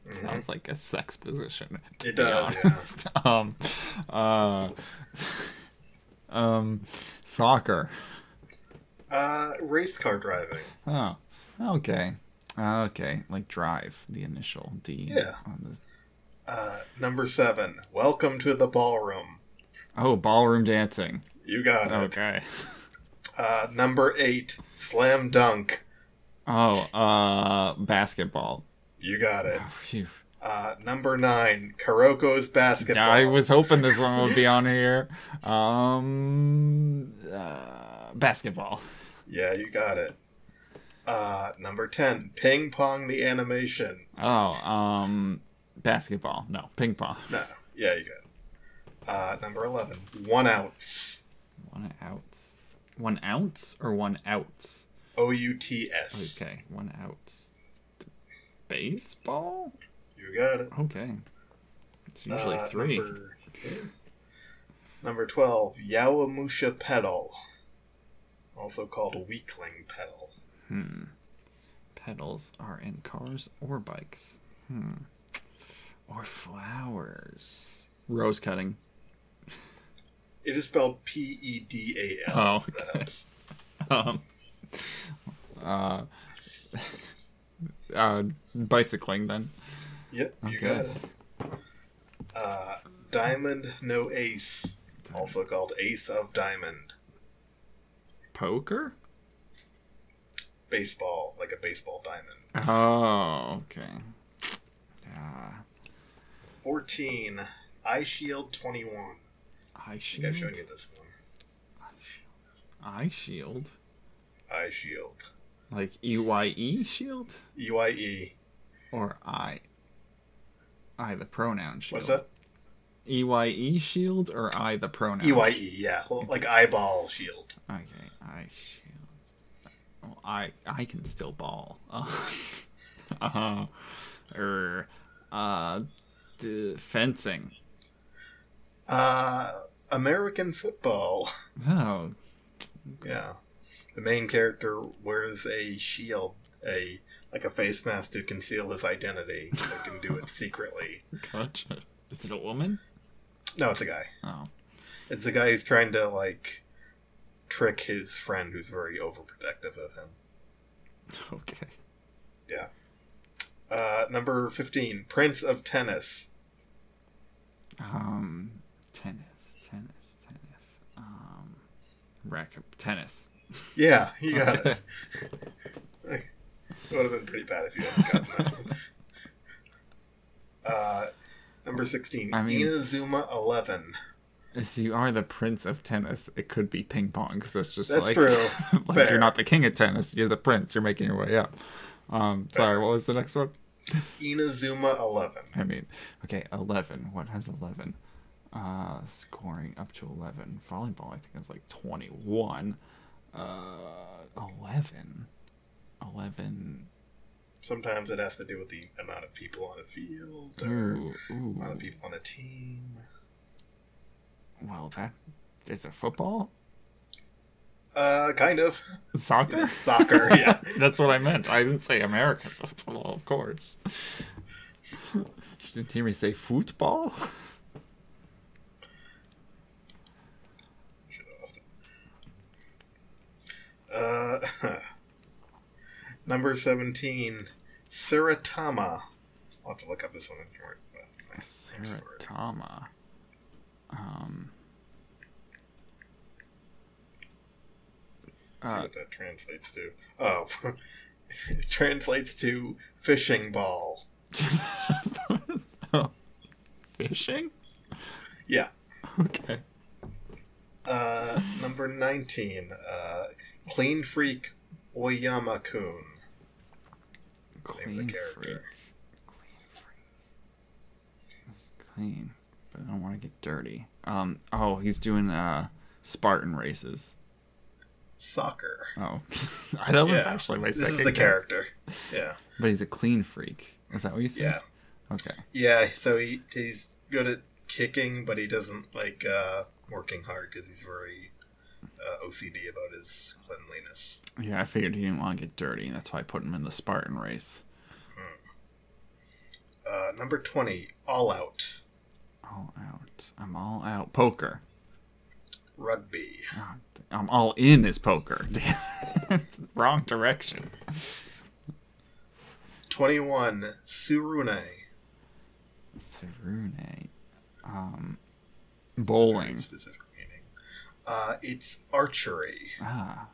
Sounds like a sex position. It does, yeah. Um. Uh. Um. Soccer. Uh, race car driving. Oh. Okay. Okay. Like drive. The initial D. Yeah. On the... Uh, number seven. Welcome to the ballroom. Oh, ballroom dancing. You got it. Okay. Uh, number eight. Slam dunk. Oh, uh, basketball. You got it. Phew. Uh, number nine. Kuroko's basketball. I was hoping this one would be on here. Um, uh, basketball. Yeah, you got it. Uh, number 10, Ping Pong the Animation. Oh, um, basketball. No, ping pong. No, yeah, you got it. Uh, number 11. One ounce. One ounce. One ounce or one ounce? O U T S. Okay, one ounce. Baseball? You got it. Okay. It's usually Uh, three. Number, number 12. Yowamushi Pedal. Also called weakling pedal. Hmm. Pedals are in cars or bikes. Hmm. Or flowers. Rose cutting. It is spelled P E D A L. Oh, if That helps. Um. Uh. uh. Bicycling then. Yep, you Okay. got it. Uh, diamond no ace. Also called ace of diamond. Poker. Baseball, like a baseball diamond. Oh, okay. Yeah. 14. Eye Shield 21. Eye I think shield. I've shown you this one. Eye shield. Eye Shield. Like E Y E shield EYE. or I. I the pronoun shield. What's that? E Y E shield or I the pronoun. EYE, yeah. Well, like eyeball shield. Okay, I shield. Well, I I can still ball. Uh, uh, er, uh, d- fencing. Uh, American football. Oh, Yeah. The main character wears a shield, a like a face mask to conceal his identity, so he can do it secretly. gotcha. Is it a woman? No, it's a guy. Oh, It's a guy who's trying to like trick his friend who's very overprotective of him. okay. Yeah. Uh, number 15, Prince of Tennis. Um, tennis, tennis, tennis. Um, racket, tennis. Yeah, you got Okay. it. it would have been pretty bad if you hadn't gotten that. uh, number 16, I mean- Inazuma 11. If you are the prince of tennis, it could be ping pong because that's just That's like, true. like Fair. you're not the king of tennis, you're the prince. You're making your way up. Um, sorry, what was the next one? Inazuma 11. I mean, okay, eleven. What has eleven? Uh, scoring up to eleven. Volleyball, I think, is like twenty-one. Uh, eleven. Eleven. Sometimes it has to do with the amount of people on a field or Ooh, amount of people on a team. Well, that is it. Football, Uh, kind of. soccer, Soccer, yeah. That's what I meant. I didn't say American football, of course. You didn't hear me say football? Should have lost it. Uh, number 17, Saratama. I'll have to look up this one in short. but my name's for. Saratama. Um. See Uh, what that translates to. Oh, it translates to fishing ball. fishing? Yeah. Okay. Uh, number 19, uh, Clean Freak Oyama Kun. Clean the freak. character. Clean freak. That's clean, but I don't want to get dirty. Um. Oh, he's doing uh Spartan races. Soccer. Oh, that was Yeah. actually my This second. is the guess. character. Yeah. But he's a clean freak. Is that what you said? Yeah. Okay. Yeah, so he he's good at kicking, but he doesn't like uh, working hard because he's very uh, OCD about his cleanliness. Yeah, I figured he didn't want to get dirty. That's why I put him in the Spartan race. Uh, number twenty, All Out All out. I'm all out. Poker. Rugby. Oh, I'm all in is poker. Wrong direction. Twenty-one, Tsurune. Sarune. Um, bowling. Specific. Uh, it's archery. Ah,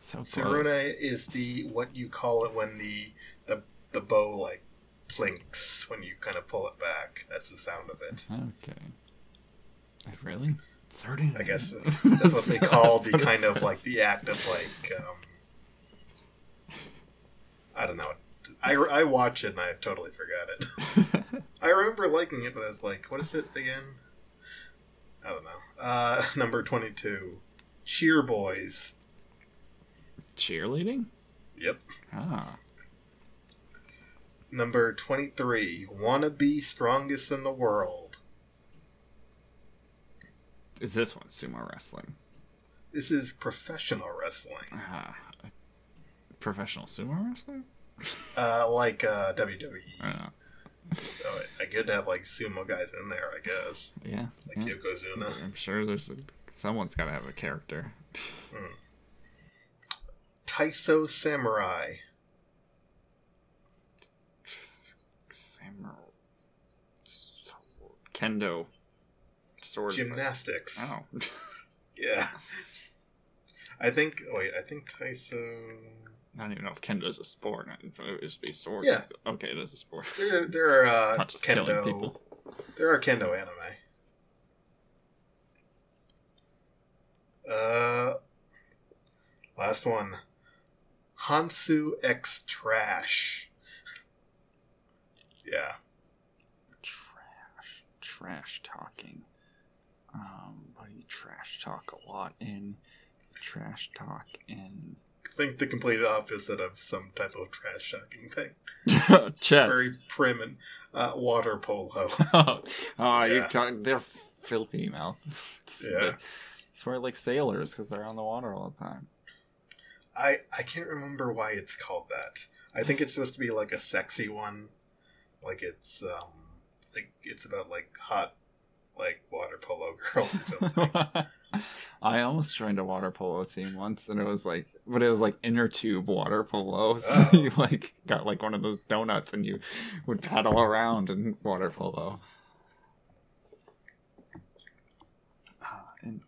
so close. Tsurune is the what you call it when the the the bow like plinks when you kind of pull it back. That's the sound of it. Okay. Uh, Really? Sarune. I guess that's what they call the That's what it kind of like the act of like um, I don't know. I, I watch it and I totally forgot it. I remember liking it, but I was like, what is it again? I don't know. Uh, number 22, Cheer Boys. Cheerleading? Yep. Ah. Number 23, Wanna Be Strongest in the World. Is this one sumo wrestling? This is professional wrestling. Ah. Professional sumo wrestling? Uh, like uh, WWE. I. So I, get to have like sumo guys in there, I guess. Yeah. Like yeah. Yokozuna. I'm sure there's a, someone's got to have a character. Hmm. Taiso Samurai. Samurai. Kendo. Sword. fight. Gymnastics. Oh. Yeah. I think. Wait, I think Taiso. I don't even know if kendo is a sport. It would just be sword. Yeah. Okay, it is a sport. There, there are uh, Not just killing kendo. people. There are kendo anime. Uh, last one. Hantsu X Trash. Yeah. Trash. Trash talking. Um, do you trash talk a lot in? Trash talk and Think the complete opposite of some type of trash talking thing. chess. Very prim and uh, water polo. oh, Yeah. you're talking. They're filthy mouths. It's Yeah. the- It's like sailors because they're on the water all the time. I I can't remember why it's called that. I think it's supposed to be like a sexy one, like it's um like it's about like hot like water polo girls or something. I almost joined a water polo team once, and it was like, but it was like inner tube water polo. So Oh. you like got like one of those donuts, and you would paddle around in water polo. Ah, and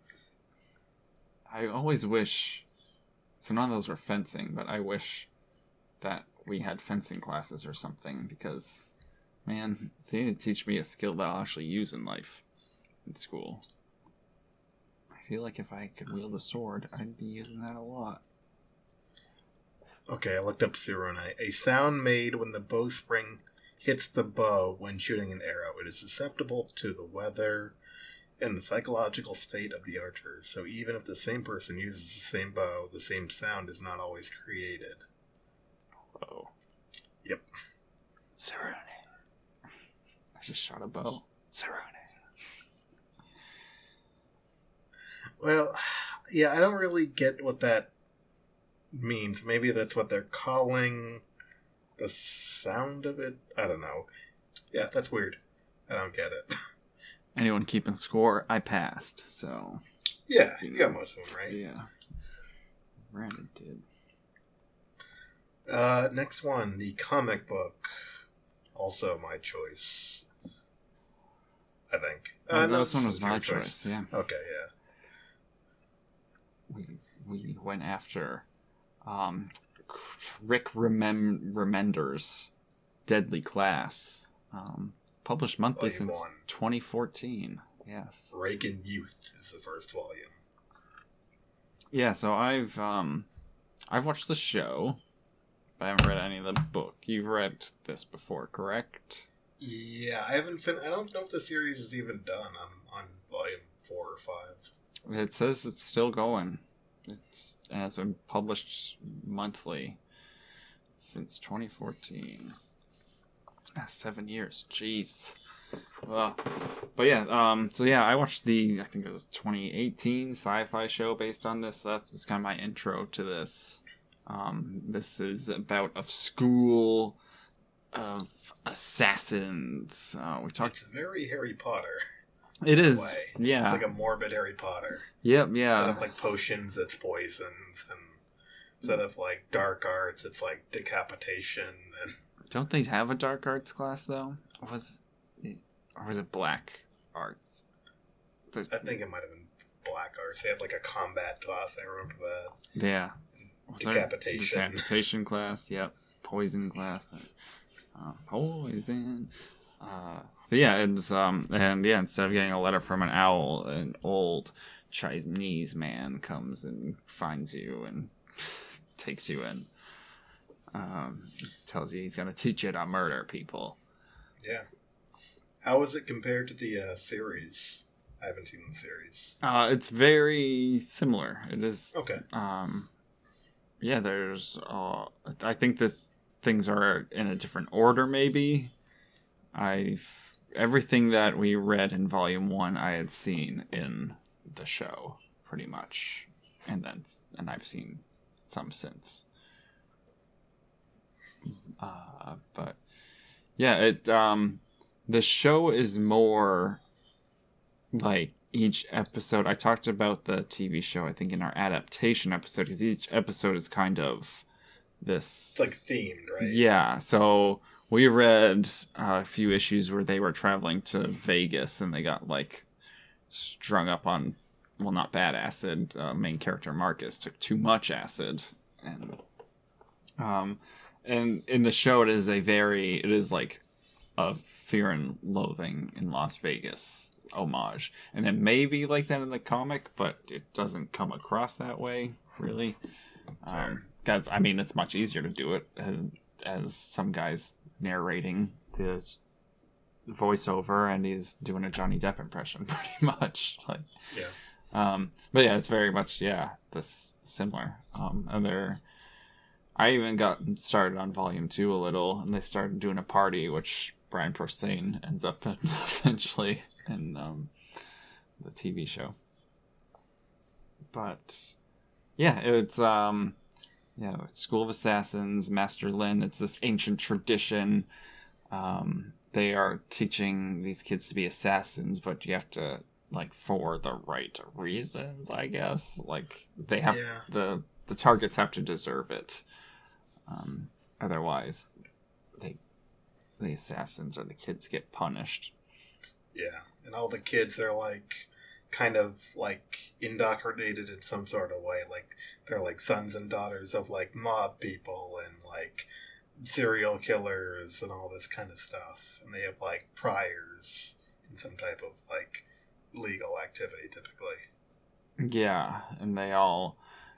I always wish. So none of those were fencing, but I wish that we had fencing classes or something because, man, they need to teach me a skill that I'll actually use in life in school. I feel like if I could wield a sword, I'd be using that a lot. okay, I looked up Surone. A sound made when the bowstring hits the bow when shooting an arrow. It is susceptible to the weather and the psychological state of the archer. So even if the same person uses the same bow, the same sound is not always created. Oh. Yep. Cerrone. I just shot a bow. Cerrone. Well, yeah, I don't really get what that means. Maybe that's what they're calling the sound of it. I don't know. Yeah, that's weird. I don't get it. Anyone keeping score? I passed, so yeah, you got most of them right. yeah. Brandon did. Uh, next one, the comic book. Also my choice. I think. Uh, no, this one was my choice. Yeah, Okay, yeah. We we went after um, Rick Remem- Remender's Deadly Class, um, published monthly Volume since one. 2014. Yes. Reagan Youth is the first volume. Yeah, so I've um I've watched the show. but I haven't read any of the book. You've read this before, correct? Yeah, I haven't fin- I don't know if the series is even done I'm on volume four or five. It says it's still going. It's and it's been published monthly since 2014. Ah, seven years. Jeez. Well, but yeah, um, so yeah, I watched the I think it was 2018 sci-fi show based on this. So that was kind of my intro to this. Um, this is about a school of assassins. Uh, we talked. It's very Harry Potter. It is, way. yeah, It's like a morbid Harry Potter. yep, yeah. Instead of like potions, it's poisons, and instead of like dark arts, it's like decapitation. And Don't they have a dark arts class though? Or was it, or was it black arts? The- I think it might have been black arts. They had like a combat class. I remember that. yeah. Was there- Decapitation. Decapitation class. Yep. Poison class. Uh, poison. Uh, but yeah, it's um and yeah, instead of getting a letter from an owl, an old Chinese man comes and finds you and takes you in. Um, tells you he's gonna teach you to murder people. Yeah. How is it compared to the uh, series? I haven't seen the series. Uh, it's very similar. It is. Okay. Um, yeah, there's. Uh, I think this things are in a different order. Maybe. I've everything that we read in volume one, I had seen in the show, pretty much, and then and I've seen some since. Uh, but yeah, it um, the show is more like each episode. I talked about the TV show, I think, in our adaptation episode, because each episode is kind of this It's like themed, right? yeah. So we read uh, a few issues where they were traveling to Vegas and they got like strung up on, well, not bad acid. Uh, main character Marcus took too much acid, and um, and in the show it is a very, it is like a Fear and Loathing in Las Vegas homage, and it may be like that in the comic, but it doesn't come across that way really. Um, because I mean, it's much easier to do it as, as some guys narrating the voiceover, and he's doing a Johnny Depp impression, pretty much. Like, Yeah. um, but yeah, it's very much yeah, this similar. Um, and they're, I even got started on volume two a little, and they started doing a party, which Brian Posehn ends up in eventually in um, the TV show. But yeah, it's um, yeah, School of Assassins, Master Lin. It's this ancient tradition. Um, they are teaching these kids to be assassins, but you have to like for the right reasons, I guess. Like they have Yeah. the the targets have to deserve it. Um, otherwise, they the assassins or the kids get punished. Yeah. And all the kids are like kind of like indoctrinated in some sort of way. Like they're like sons and daughters of like mob people and like serial killers and all this kind of stuff. And they have like priors in some type of like legal activity typically. Yeah, and they all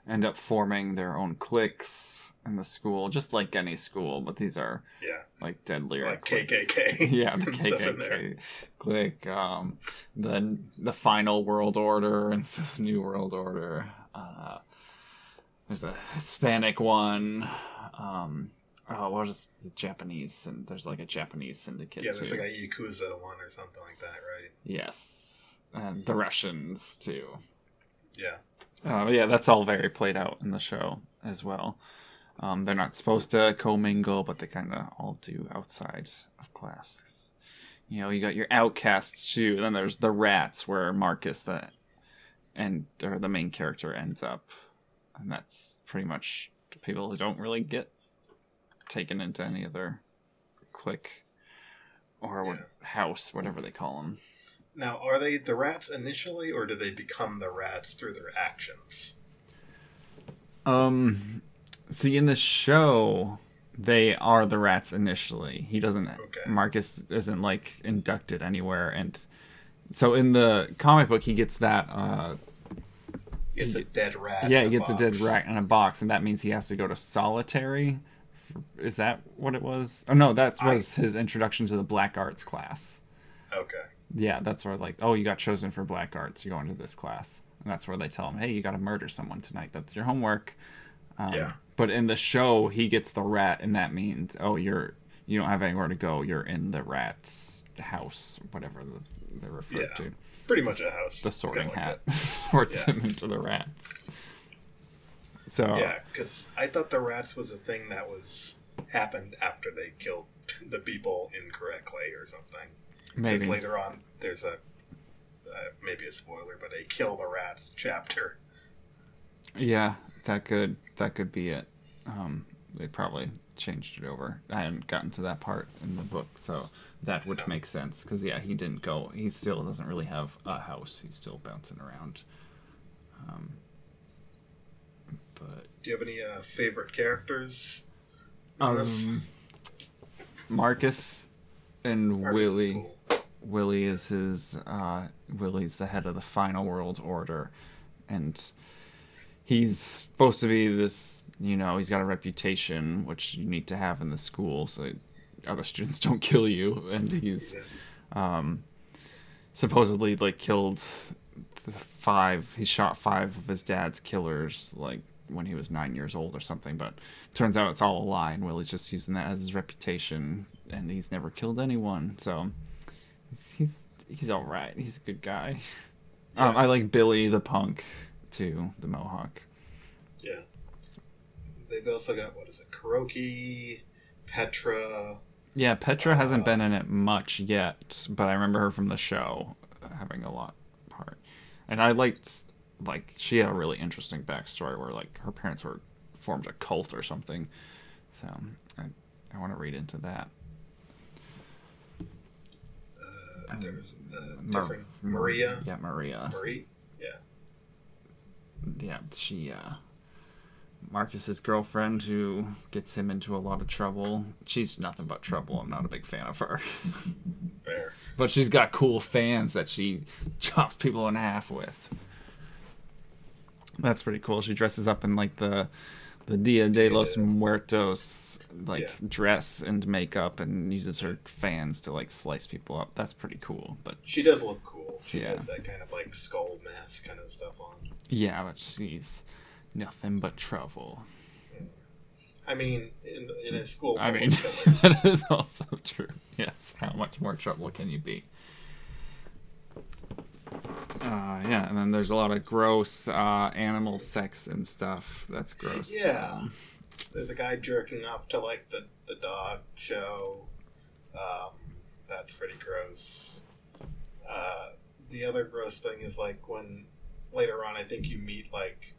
end up forming their own cliques in the school, just like any school, but these are Yeah. like deadlier Like cliques. KKK. yeah, the and stuff in there. KKK clique, um, the the final world order and the new world order. Uh, there's a Hispanic one. Um, oh, what is the Japanese? And there's like a Japanese syndicate Yeah, there's too. like a Yakuza one or something like that, right? yes, and the Russians too. Yeah. Uh, yeah, that's all very played out in the show as well. Um, they're not supposed to commingle, but they kind of all do outside of class. You know, you got your outcasts too. Then there's the rats, where Marcus, the and or the main character, ends up, and that's pretty much people who don't really get taken into any other clique or Yeah. house, whatever they call them. Now, are they the rats initially, or do they become the rats through their actions? Um, see, in the show, they are the rats initially. He doesn't. Okay. Marcus isn't like inducted anywhere, and so in the comic book, he gets that. uh It's a dead rat. Yeah, he gets a dead rat in a box, and that means he has to go to solitary. Is that what it was? Oh no, that I- was his introduction to the black arts class. Okay. Yeah, that's where like, oh, you got chosen for black arts. You're going to this class, and that's where they tell him, hey, you got to murder someone tonight. That's your homework. Um, Yeah. But in the show, he gets the rat, and that means, oh, you're you don't have anywhere to go. You're in the rat's house, whatever the, they're referred Yeah. to. Pretty much a house. The sorting like hat sorts Yeah. him into the rats. So. Yeah, because I thought the rats was a thing that was happened after they killed the people incorrectly or something. Maybe later on, there's a uh, maybe a spoiler, but a kill the rats chapter. Yeah, that could that could be it. Um, they probably changed it over. I hadn't gotten to that part in the book, so that would Yeah. make sense. Because yeah, he didn't go. He still doesn't really have a house. He's still bouncing around. Um, but Do you have any uh, favorite characters? um, Marcus and Marcus Willie. cool. Willie is his uh Willie's the head of the final world order and he's supposed to be this you know he's got a reputation which you need to have in the school so other students don't kill you and he's um supposedly like killed five. He shot five of his dad's killers like when he was nine years old or something. But turns out it's all a lie, and Willie's just using that as his reputation, and he's never killed anyone. So he's he's all right. He's a good guy. Yeah. Um, I like Billy the punk too, the Mohawk. Yeah. They've also got what is it, KarOki, Petra. Yeah, Petra uh, hasn't been in it much yet, but I remember her from the show having a lot part. And I liked like she had a really interesting backstory where like her parents were formed a cult or something. So I I want to read into that. Uh, there was uh, Mar- Maria. Yeah, Maria. Marie. Yeah. Yeah, she uh Marcus's girlfriend who gets him into a lot of trouble. She's nothing but trouble. I'm not a big fan of her. Fair. But she's got cool fans that she chops people in half with. That's pretty cool. She dresses up in like the the Dia de los Muertos like yeah. dress and makeup and uses her fans to like slice people up. That's pretty cool. But she does look cool. She yeah. has that kind of like skull mask kind of stuff on. Yeah, but she's nothing but trouble. I mean, in, in a school. I mean, that is also true. Yes. How much more trouble can you be? Uh, yeah, and then there's a lot of gross uh, animal sex and stuff. That's gross. Yeah. Um, there's a guy jerking off to like the, the dog show. Um, that's pretty gross. Uh, the other gross thing is like when later on, I think you meet like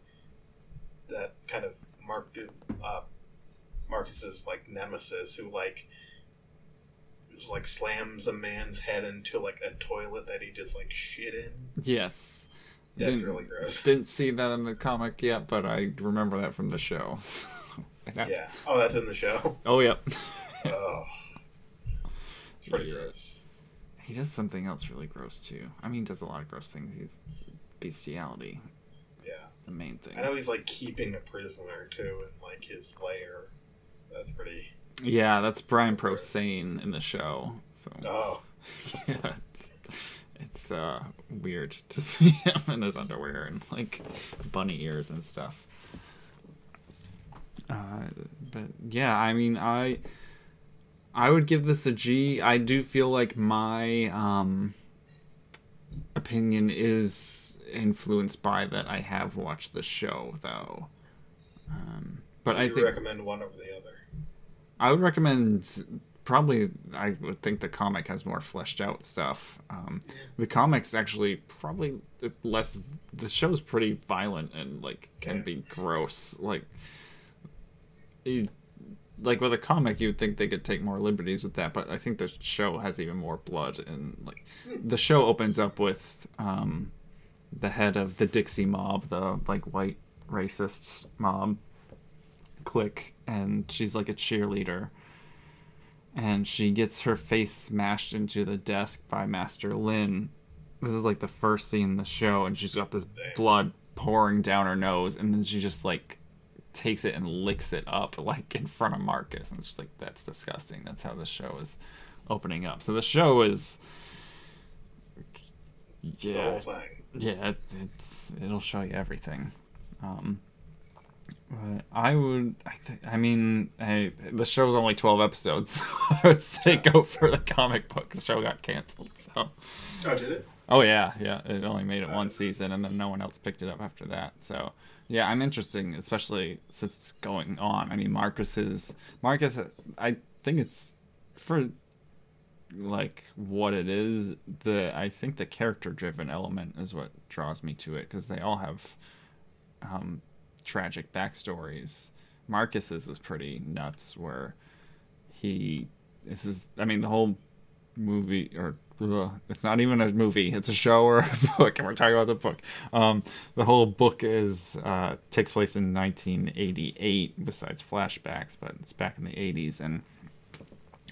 that kind of Mark uh, Marcus's like nemesis who like just like slams a man's head into like a toilet that he just like shit in. Yes. That's didn't, really gross. Didn't see that in the comic yet, but I remember that from the show. yeah. Oh, that's in the show. Oh, yep. oh. It's pretty yeah. gross. He does something else really gross too. I mean, he does a lot of gross things. He's bestiality Yeah. the main thing. I know he's like keeping a prisoner too in like his lair. That's pretty. Yeah, that's Brian Posehn in the show. So. Oh. yeah, it's, it's uh, weird to see him in his underwear and like bunny ears and stuff. Uh, but yeah, I mean, I I would give this a G. I do feel like my um opinion is influenced by that I have watched the show though. Um, but would I think recommend one over the other. I would recommend probably. I would think the comic has more fleshed out stuff. Um, the comics actually probably less. The show's pretty violent and like can yeah. be gross. Like, it, like with a comic, you'd think they could take more liberties with that, but I think the show has even more blood and like the show opens up with um, the head of the Dixie mob, the like white racist mob clique, and she's like a cheerleader. And she gets her face smashed into the desk by Master Lin. This is like the first scene in the show, and she's got this blood pouring down her nose, and then she just like takes it and licks it up like in front of Marcus, and it's just like that's disgusting. That's how the show is opening up. So the show is yeah, yeah, it, it's it'll show you everything. Um, I would, I think, I mean, the show's only twelve episodes. So I would say go for the comic book. The show got canceled. So. Oh, did it? Oh yeah, yeah. It only made it one season, and then no one else picked it up after that. So yeah, I'm interesting, especially since it's going on. I mean, Marcus is Marcus. I think it's for like what it is the i think the character driven element is what draws me to it because they all have um, tragic backstories. Marcus's is pretty nuts where he this is i mean the whole movie or ugh, it's not even a movie it's a show or a book and we're talking about the book. Um, the whole book is uh, takes place in 1988 besides flashbacks but it's back in the 80s and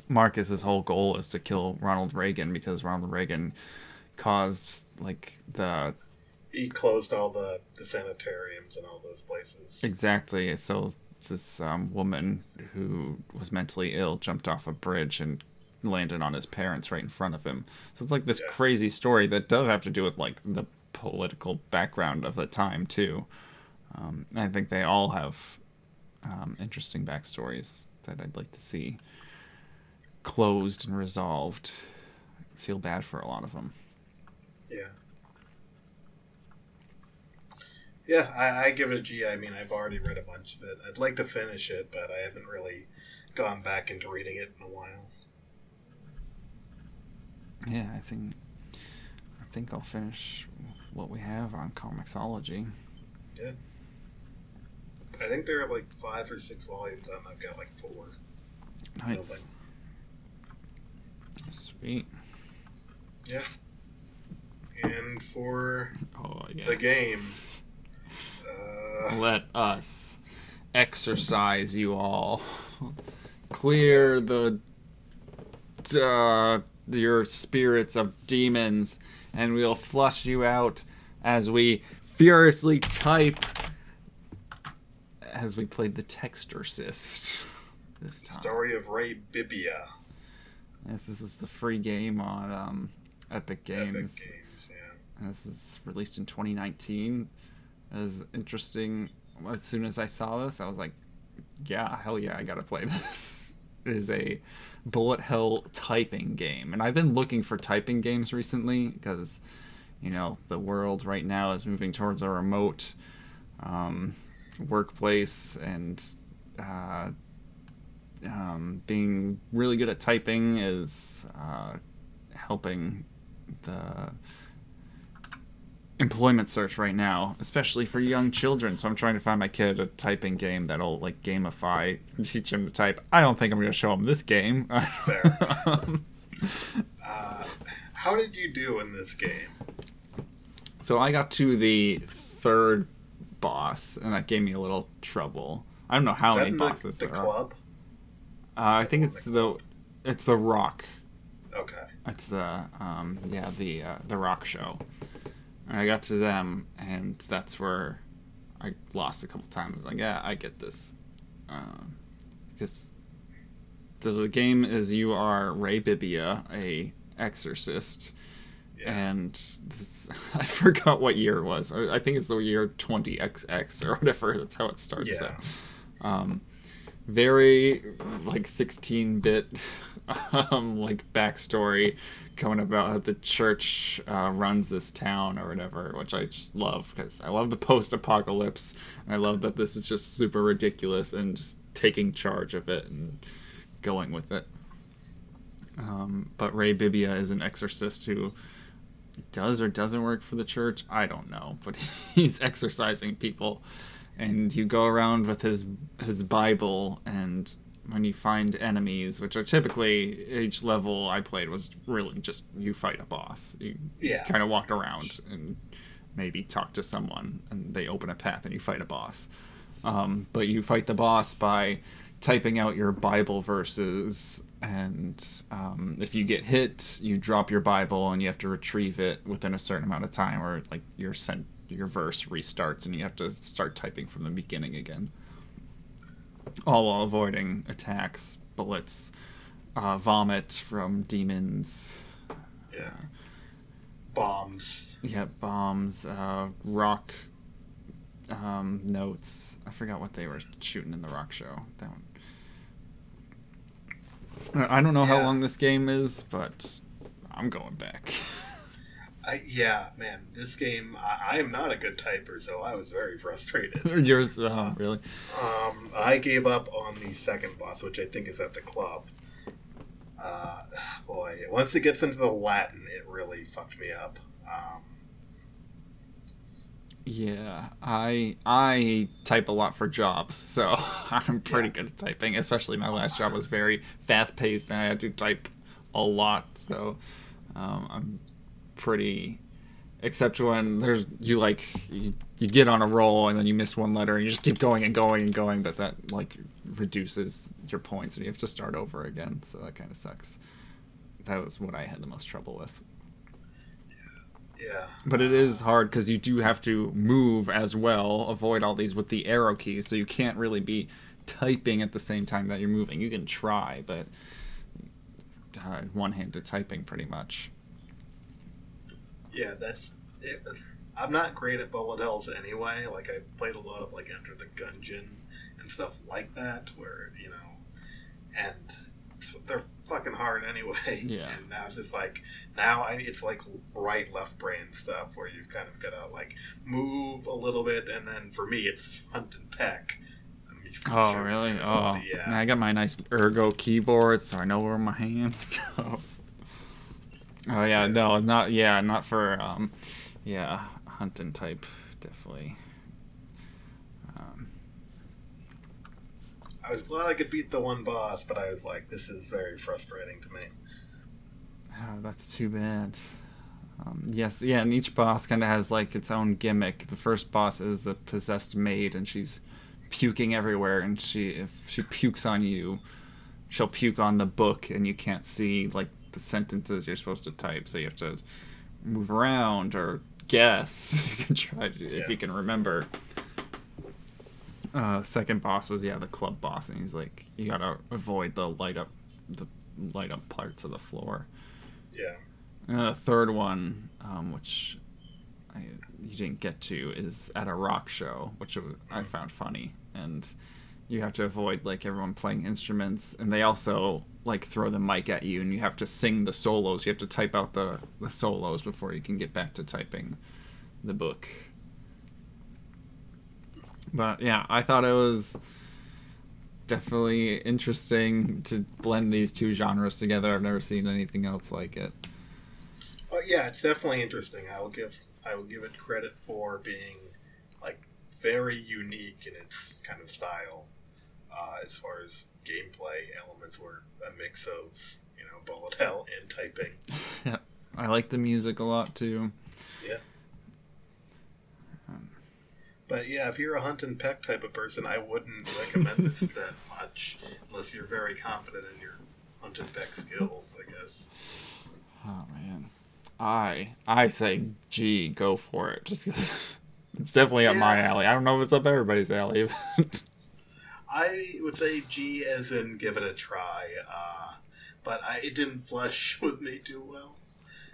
Marcus's whole goal is to kill Ronald Reagan because Ronald Reagan caused like the he closed all the, the sanitariums and all those places. Exactly. So this um, woman who was mentally ill jumped off a bridge and landed on his parents right in front of him. So it's like this Yeah. crazy story that does have to do with like the political background of the time too. Um, I think they all have um, interesting backstories that I'd like to see closed and resolved. feel bad for a lot of them. Yeah. Yeah, I, I give it a G. I mean, I've already read a bunch of it. I'd like to finish it, but I haven't really gone back into reading it in a while. Yeah, I think I think I'll finish what we have on Comixology. Yeah. I think there are like five or six volumes, and I've got like four. Nice. Sweet. Yeah. And for Oh yeah. the game, Let us exercise you all. Clear the uh, your spirits of demons, and we'll flush you out as we furiously type as we played the Textorcist this time. story of Ray Bibbia. Yes, this is the free game on um, Epic Games. Epic Games, yeah. This is released in 2019. Was interesting. As soon as I saw this, I was like, yeah, hell yeah, I gotta play this. It is a bullet hell typing game. And I've been looking for typing games recently because, you know, the world right now is moving towards a remote um, workplace and uh, um, being really good at typing is uh, helping the employment search right now, especially for young children. So I'm trying to find my kid a typing game that'll like gamify, teach him to type. I don't think I'm going to show him this game. Um, Uh, how did you do in this game? so I got to the third boss, and that gave me a little trouble. I don't know how many in the, bosses the there are. Uh, I think it's the it's the Rock. Okay. It's the um yeah the uh, the Rock show. And I got to them, and that's where I lost a couple times. Like yeah, I get this, because the game is you are Ray Bibbia, a exorcist, Yeah. and this, I forgot what year it was. I I think it's the year 20XX or whatever. That's how it starts. Yeah. Um, very like 16 bit um, like backstory coming about how the church uh, runs this town or whatever, which I just love because I love the post apocalypse. And I love that this is just super ridiculous and just taking charge of it and going with it. Um, but Ray Bibbia is an exorcist who does or doesn't work for the church. I don't know, but he's exorcising people, and you go around with his his Bible, and when you find enemies, which are typically each level I played was really just you fight a boss. You Yeah. kind of walk around and maybe talk to someone, and they open a path, and you fight a boss. Um, but you fight the boss by typing out your Bible verses, and um, if you get hit, you drop your Bible, and you have to retrieve it within a certain amount of time, or like your sent your verse restarts, and you have to start typing from the beginning again. All while avoiding attacks, bullets, uh, vomit from demons, Yeah. Bombs. yeah, bombs, uh, rock um, notes. I forgot what they were shooting in the rock show. That one. I I don't know how long this game is, but I'm going back. I, yeah, man, this game, I, I am not a good typer, so I was very frustrated. Yours, uh, really? Um, I gave up on the second boss, which I think is at the club. Uh, boy, once it gets into the Latin, it really fucked me up. Um, Yeah, I I type a lot for jobs, so I'm pretty Yeah. good at typing. Especially my last job was very fast paced, and I had to type a lot. So um, I'm pretty. Except when there's you like you, you get on a roll and then you miss one letter and you just keep going and going and going, but that like reduces your points and you have to start over again. So that kind of sucks. That was what I had the most trouble with. yeah. But it is hard because you do have to move as well, avoid all these with the arrow keys, so you can't really be typing at the same time that you're moving. You can try, but uh, one-handed typing, pretty much. Yeah, that's. It. I'm not great at bullet hells anyway. Like I played a lot of like Enter the Gungeon and stuff like that, where you know, and they're fucking hard anyway. Yeah. And now it's just like now I it's like right left brain stuff where you kind of gotta like move a little bit, and then for me it's hunt and peck. I mean, I'm Oh, sure really? Oh, yeah. Uh, I got my nice ergo keyboard, so I know where my hands go. Oh yeah, no, not yeah, not for um, yeah, hunting type, definitely. Um, I was glad I could beat the one boss, but I was like, this is very frustrating to me. oh, that's too bad. Um, yes, yeah, and each boss kind of has like its own gimmick. The first boss is the possessed maid, and she's puking everywhere. And she, if she pukes on you, she'll puke on the book, and you can't see like the sentences you're supposed to type. So you have to move around or guess. You can try to, Yeah. if you can remember. Uh, second boss was yeah the club boss, and he's like you gotta avoid the light up the light up parts of the floor. Yeah. And the third one, um, which I, you didn't get to, is at a rock show, which was, I found funny, and you have to avoid like everyone playing instruments, and they also like throw the mic at you, and you have to sing the solos. You have to type out the the solos before you can get back to typing the book. But yeah, I thought it was definitely interesting to blend these two genres together. I've never seen anything else like it. Well, yeah, it's definitely interesting. I will give I will give it credit for being like very unique in its kind of style, uh, as far as gameplay elements were a mix of you know bullet hell and typing. Yeah, I like the music a lot too. Yeah. But yeah, if you're a hunt and peck type of person, I wouldn't recommend this that much unless you're very confident in your hunt and peck skills. I guess. Oh man, I I say, gee, go for it. Just 'cause it's definitely up my alley. I don't know if it's up everybody's alley. But I would say G as in give it a try, uh, but I, it didn't flush with me too well.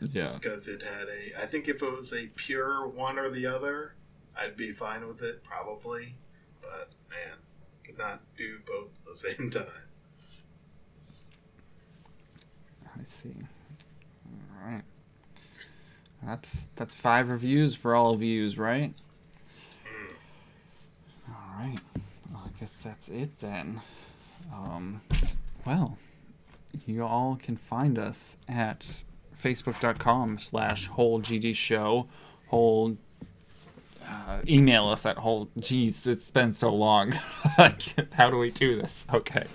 yeah, because it had a. I think if it was a pure one or the other, I'd be fine with it probably. But man, could not do both at the same time. I see. All right, that's that's five reviews for all of views, right? All right. Guess that's it then. Um, well, you all can find us at facebook.com slash whole GD show. Whole uh, email us at whole. Jeez, it's been so long. How do we do this? Okay.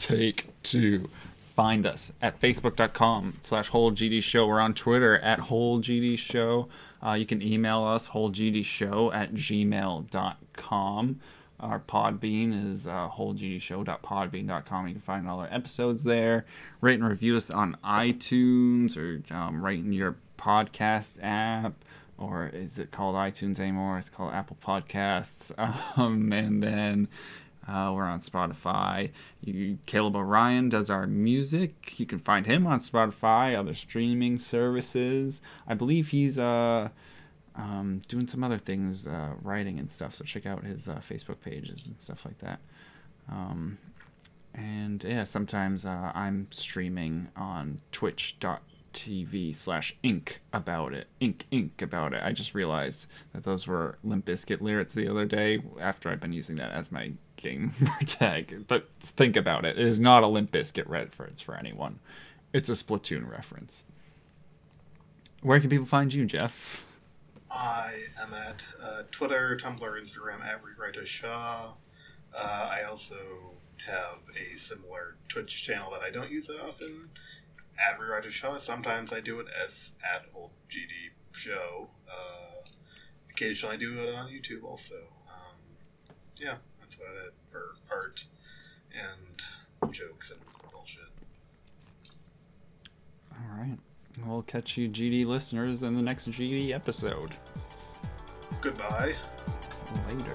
Take two. Find us at facebook.com slash whole GD show. We're on Twitter at whole GD show. Uh, you can email us wholegdshow at gmail.com. Our Podbean is uh, wholegdshow.podbean.com. You can find all our episodes there. Rate and review us on iTunes or um, in your podcast app. Or is it called iTunes anymore? It's called Apple Podcasts. Um, and then uh, we're on Spotify. You, Caleb Orion does our music. You can find him on Spotify, other streaming services. I believe he's uh, um, doing some other things, uh, writing and stuff. So check out his uh, Facebook pages and stuff like that. Um, and yeah, sometimes uh, I'm streaming on twitch.tv slash ink about it. Ink, ink about it. I just realized that those were Limp Bizkit lyrics the other day after I've been using that as my game tag. But think about it. It is not a Limp Bizkit reference for anyone. It's a Splatoon reference. Where can people find you, Geoff? I am at uh, Twitter, Tumblr, Instagram at Rewrite Shaw. Uh, I also have a similar Twitch channel that I don't use that often at Rewrite Shaw. Sometimes I do it as at Old GD Show. Uh, occasionally I do it on YouTube also. Um, yeah, that's about it for art and jokes and bullshit. All right. We'll catch you, GD listeners, in the next GD episode. Goodbye. Later.